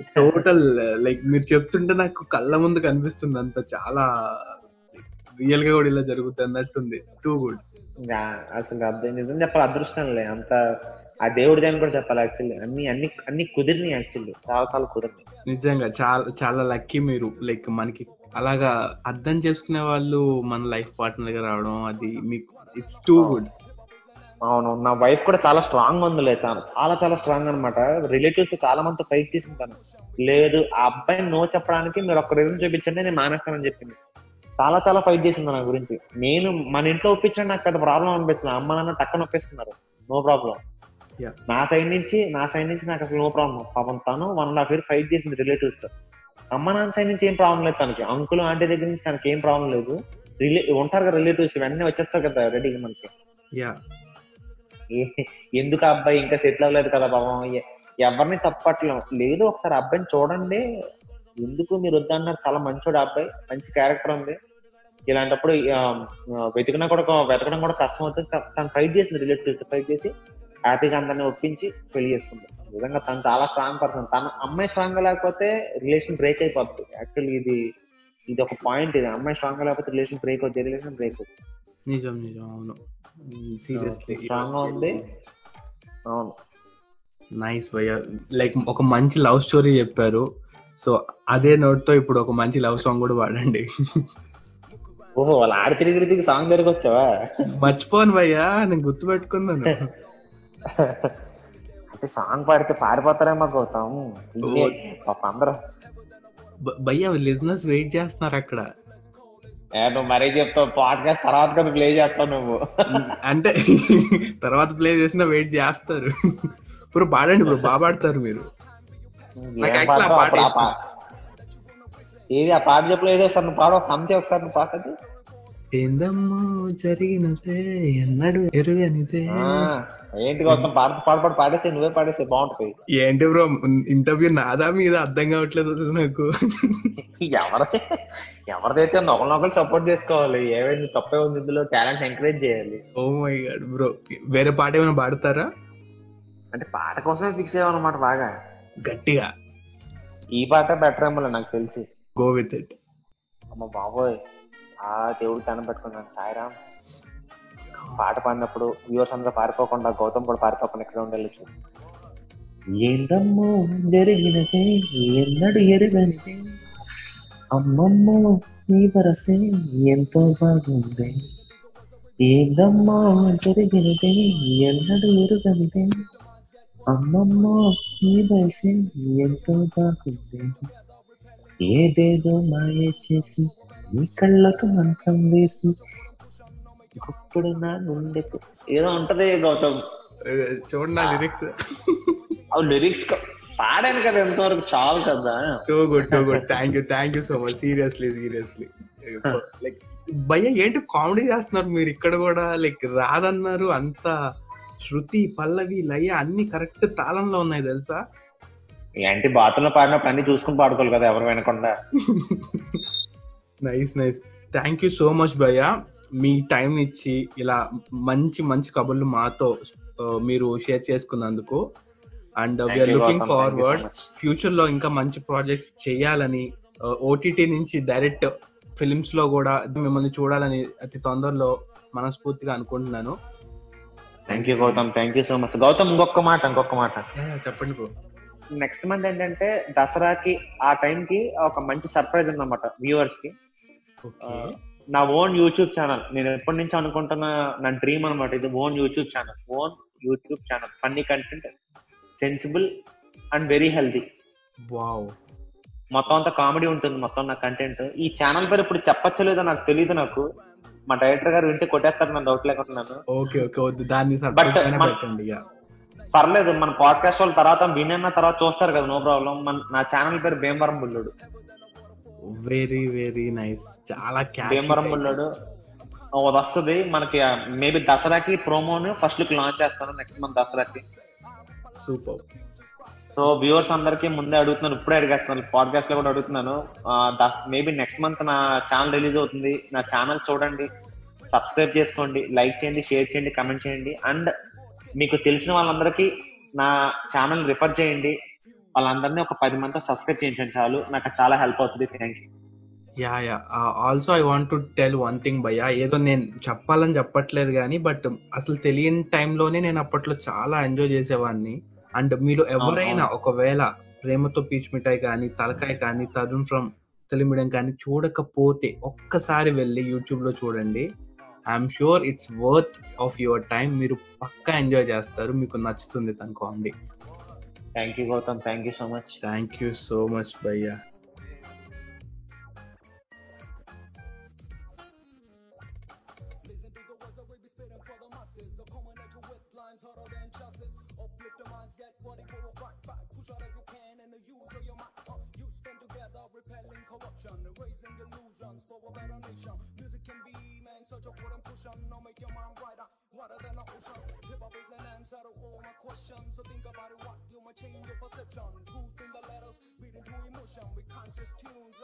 టోటల్ లైక్ మీరు చెప్తుంటే నాకు కళ్ళ ముందు కనిపిస్తుంది అంత. చాలా రియల్గా కూడా ఇలా జరుగుతుంది అన్నట్టుంది. టూ గుడ్ అసలు అర్థం నిజం చెప్పాలి అదృష్టం లే. అంత ఆ దేవుడి దాన్ని కూడా చెప్పాలి యాక్చువల్లీ అన్ని అన్ని అన్ని కుదిరినాయి యాక్చువల్లీ చాలా చాలా కుదిరినాయి. నిజంగా చాలా చాలా లక్కీ మీరు. లైక్ మనకి అలాగా అర్థం చేసుకునే వాళ్ళు మన లైఫ్ పార్ట్నర్గా రావడం అది మీకు ఇట్స్ టూ గుడ్ అవును నా వైఫ్ కూడా చాలా స్ట్రాంగ్ ఉందిలే. తను చాలా చాలా స్ట్రాంగ్ అనమాట రిలేటివ్స్ చాలా మంది ఫైట్ చేసింది తను. లేదు ఆ అబ్బాయి నో చెప్పడానికి మీరు ఒక్క రీజన్ చూపించండి నేను మానేస్తానని చెప్పింది. చాలా చాలా ఫైట్ చేసింది నా గురించి. నేను మన ఇంట్లో ఒప్పించడం నాకు పెద్ద ప్రాబ్లం అనిపించింది అమ్మ నాన్న టక్కన ఒప్పేసుకున్నారు. No problem. నా సైడ్ నుంచి నా సైడ్ నుంచి నాకు అసలు నో ప్రాబ్లం పాపం తను one and half year fight చేసింది రిలేటివ్స్తో. అమ్మ నాన్న సైడ్ నుంచి ఏం ప్రాబ్లం లేదు తనకి. అంకుల్ ఆంటీ దగ్గర నుంచి తనకి ఏం ప్రాబ్లం లేదు. రిలే ఉంటారు కదా రిలేటివ్స్ ఇవన్నీ వచ్చేస్తారు కదా రెడీగా మనకి. ఎందుకు అబ్బాయి ఇంకా సెటిల్ అవ్వలేదు కదా పాపం? ఎవరిని తప్పట్లేం? లేదు ఒకసారి అబ్బాయిని చూడండి. ఎందుకు మీరు వద్దన్నారు? చాలా మంచోడు ఆ అబ్బాయి. మంచి క్యారెక్టర్ ఉంది. ఇలాంటప్పుడు వెతికినా కూడా వెతకడం కూడా కష్టం అవుతుంది తను ఫైట్ చేసింది రిలేటివ్స్ ఫైట్ చేసి హ్యాపీగా అందరిని ఒప్పించి పెళ్ళి చేసుకుంది. నిజంగా తను చాలా స్ట్రాంగ్ పర్సన్ తన అమ్మాయి స్ట్రాంగ్గా లేకపోతే రిలేషన్ బ్రేక్ అయిపోద్ది. యాక్చువల్లీ ఇది ఇది ఒక పాయింట్ ఇది. అమ్మాయి స్ట్రాంగ్గా లేకపోతే రిలేషన్ బ్రేక్ అవుతుంది రిలేషన్ బ్రేక్ అవుతుంది నిజం నిజం. అవును. సీరియస్లీ స్ట్రాంగ్గా ఉంది. అవును. నైస్ భయ్య. లైక్ ఒక మంచి లవ్ స్టోరీ చెప్పారు. సో అదే నోట్తో ఇప్పుడు ఒక మంచి లవ్ సాంగ్ కూడా పాడండి. ఓహో వాళ్ళు ఆడి తిరిగి తిరిగి సాంగ్ దగ్గరికి వచ్చావా మర్చిపోను భయ్యా నేను గుర్తు పెట్టుకున్నాను. అంటే సాంగ్ పాడితే పారిపోతారేమో గౌతమ్. అందరూ. భయ్యా లిజినెస్ వెయిట్ చేస్తున్నారు అక్కడ. నువ్వు మరీ చెప్తావు పాడ్కాస్ట్ తర్వాత కదా ప్లే చేస్తావు నువ్వు. అంటే తర్వాత ప్లే చేసినా వెయిట్ చేస్తారు. ఇప్పుడు పాడండి ఇప్పుడు బాగా పాడతారు మీరు. నాకు ఆ? పాట ఏది ఆ పాట చెప్పలేదు ఒకసారి నువ్వు పాడు హంతే ఒకసారి నువ్వు పాటది ఏందమ్మో జరిగినదే ఎన్నడు ఎరుగనిదే. ఏంటి గౌతమ్ పాట పాడు పాడు పాడేసి నువ్వే పాడేసి బాగుంటది. ఏంటి బ్రో ఇంటర్వ్యూ నాదా మీద అర్థం కావట్లేదు నాకు. ఎవరి ఎవరిదైతే ఒకరు సపోర్ట్ చేసుకోవాలి ఏమైంది తప్పే ఉంది ఇందులో టాలెంట్ ఎంకరేజ్ చేయాలి. ఓ మై గాడ్ బ్రో వేరే పాట ఏమైనా పాడతారా? అంటే పాట కోసమే ఫిక్స్ అయ్యామన్నమాట బాగా. గట్టిగా. ఈ పాట బెటర్ ఏమో నాకు తెలిసి. గో విత్ ఇట్ అమ్మ బాబోయ్. ఆ దేవుడు దండం పెట్టుకున్నాను. సాయిరామ్. పాట పాడినప్పుడు వ్యూవర్స్ అందరూ పారిపోకుండా గౌతమ్ కూడా పారిపోకుండా ఇక్కడ ఉండాలి చూడు. ఏందమ్మో జరిగినదే ఎన్నడు ఎరుగనిదే. అమ్మమ్మో నీ వరసే ఎంతో బాగుంది. ఏందమ్మో జరిగినదే ఎన్నడు ఎరుగనిదే. అమ్మమ్మో నీ వయసే ఎంతో బాగుంది. ఏదేదో మాయ చేసి నీ కళ్ళకు మంత్రం వేసి ఇప్పుడు నా గుండెకు ఏదో ఉంటది గౌతమ్. చూడండి లిరిక్స్ అవి లిరిక్స్ పాడాను కదా ఎంతవరకు చాలు కదా. Too good too good. Thank you thank you so much seriously seriously like భయ్య ఏంటి కామెడీ చేస్తున్నారు మీరు ఇక్కడ కూడా? లైక్ రాదన్నారు అంత శృతి పల్లవి లయ అన్ని కరెక్ట్ తాళంలో ఉన్నాయి తెలుసా? ఏంటి బాత్రూంలో పాడినప్పుడు అన్ని చూసుకుని పాడుకోవాలి కదా ఎవరు వినకుండా. Nice nice. Thank you so much భయ్య. మీ టైం ఇచ్చి ఇలా మంచి మంచి కబుర్లు మాతో మీరు షేర్ చేసుకున్నందుకు. అండ్ వీఆర్ లుకింగ్ ఫార్వర్డ్ ఫ్యూచర్లో ఇంకా మంచి ప్రాజెక్ట్స్ చేయాలని ఓటీటీ నుంచి డైరెక్ట్ ఫిలిమ్స్లో కూడా మిమ్మల్ని చూడాలని అతి తొందరలో మనస్ఫూర్తిగా అనుకుంటున్నాను. Thank you Gautam thank you so much Gautam ఇంకొక మాట ఇంకొక మాట. చెప్పండి బ్రో నెక్స్ట్ మంత్ ఏంటంటే దసరాకి ఆ time కి ఒక మంచి సర్ప్రైజ్ ఉందన్నమాట వ్యూవర్స్కి నా ఓన్ యూట్యూబ్ ఛానల్. నేను ఎప్పటి నుంచి అనుకుంటున్న నా డ్రీమ్ అనమాట ఇది own YouTube channel. Own YouTube channel. Funny content sensible and very healthy. Wow. మొత్తం అంతా కామెడీ ఉంటుంది మొత్తం నా కంటెంట్. ఈ ఛానల్ పేరు ఇప్పుడు చెప్పచ్చో లేదో నాకు తెలియదు నాకు. మా డైరెక్టర్ గారు వింటే కొట్టేస్తారు నన్ను డౌట్ లేకుంటున్నాను ఓకే ఓకే వద్దు. దాన్ని But, పర్లేదు మన పాడ్కాస్ట్ వాళ్ళ తర్వాత విన్న తర్వాత చూస్తారు కదా నో ప్రాబ్లం మన నా ఛానల్ పేరు Bhimavaram Bulludu. Very very nice చాలా భీమవరం బుల్లుడు. అది వస్తుంది. మనకి మేబీ దసరాకి ప్రోమోని ఫస్ట్ లుక్ లాంచ్ చేస్తాను నెక్స్ట్ మంత్ దసరాకి. సూపర్ సో వ్యూవర్స్ అందరికి ముందే అడుగుతున్నాను ఇప్పుడే అడిగేస్తున్నాను పాడ్కాస్ట్లో కూడా అడుగుతున్నాను. మేబీ నెక్స్ట్ మంత్ నా ఛానల్ రిలీజ్ అవుతుంది. నా ఛానల్ చూడండి సబ్స్క్రైబ్ చేసుకోండి లైక్ చేయండి షేర్ చేయండి కమెంట్ చేయండి. అండ్ మీకు తెలిసిన వాళ్ళందరికీ నా ఛానల్ రిఫర్ చేయండి. వాళ్ళందరినీ ఒక పది మందితో సబ్స్క్రైబ్ చేయించండి చాలు. నాకు చాలా హెల్ప్ అవుతుంది. Thank you yeah. Yeah also I want to tell one thing భయ్యా. ఏదో నేను చెప్పాలని చెప్పట్లేదు కానీ బట్ అసలు తెలియని టైంలోనే నేను అప్పట్లో చాలా ఎంజాయ్ చేసేవాడిని అండ్ మీరు ఎవరైనా ఒకవేళ ప్రేమతో పీచ్ మిఠాయి కానీ తలకాయ కానీ తరుణ్ ఫ్రమ్ తెలుగుమిడియం కానీ చూడకపోతే ఒక్కసారి వెళ్ళి యూట్యూబ్లో చూడండి. I'm sure it's worth of your time మీరు పక్కా ఎంజాయ్ చేస్తారు. మీకు నచ్చుతుంది తన comedy thank you Gautam thank you so much thank you so much భయ్యా. Settle all my questions. So think about it, what you might change your perception. Truth in the letters, reading through emotion with conscious tunes.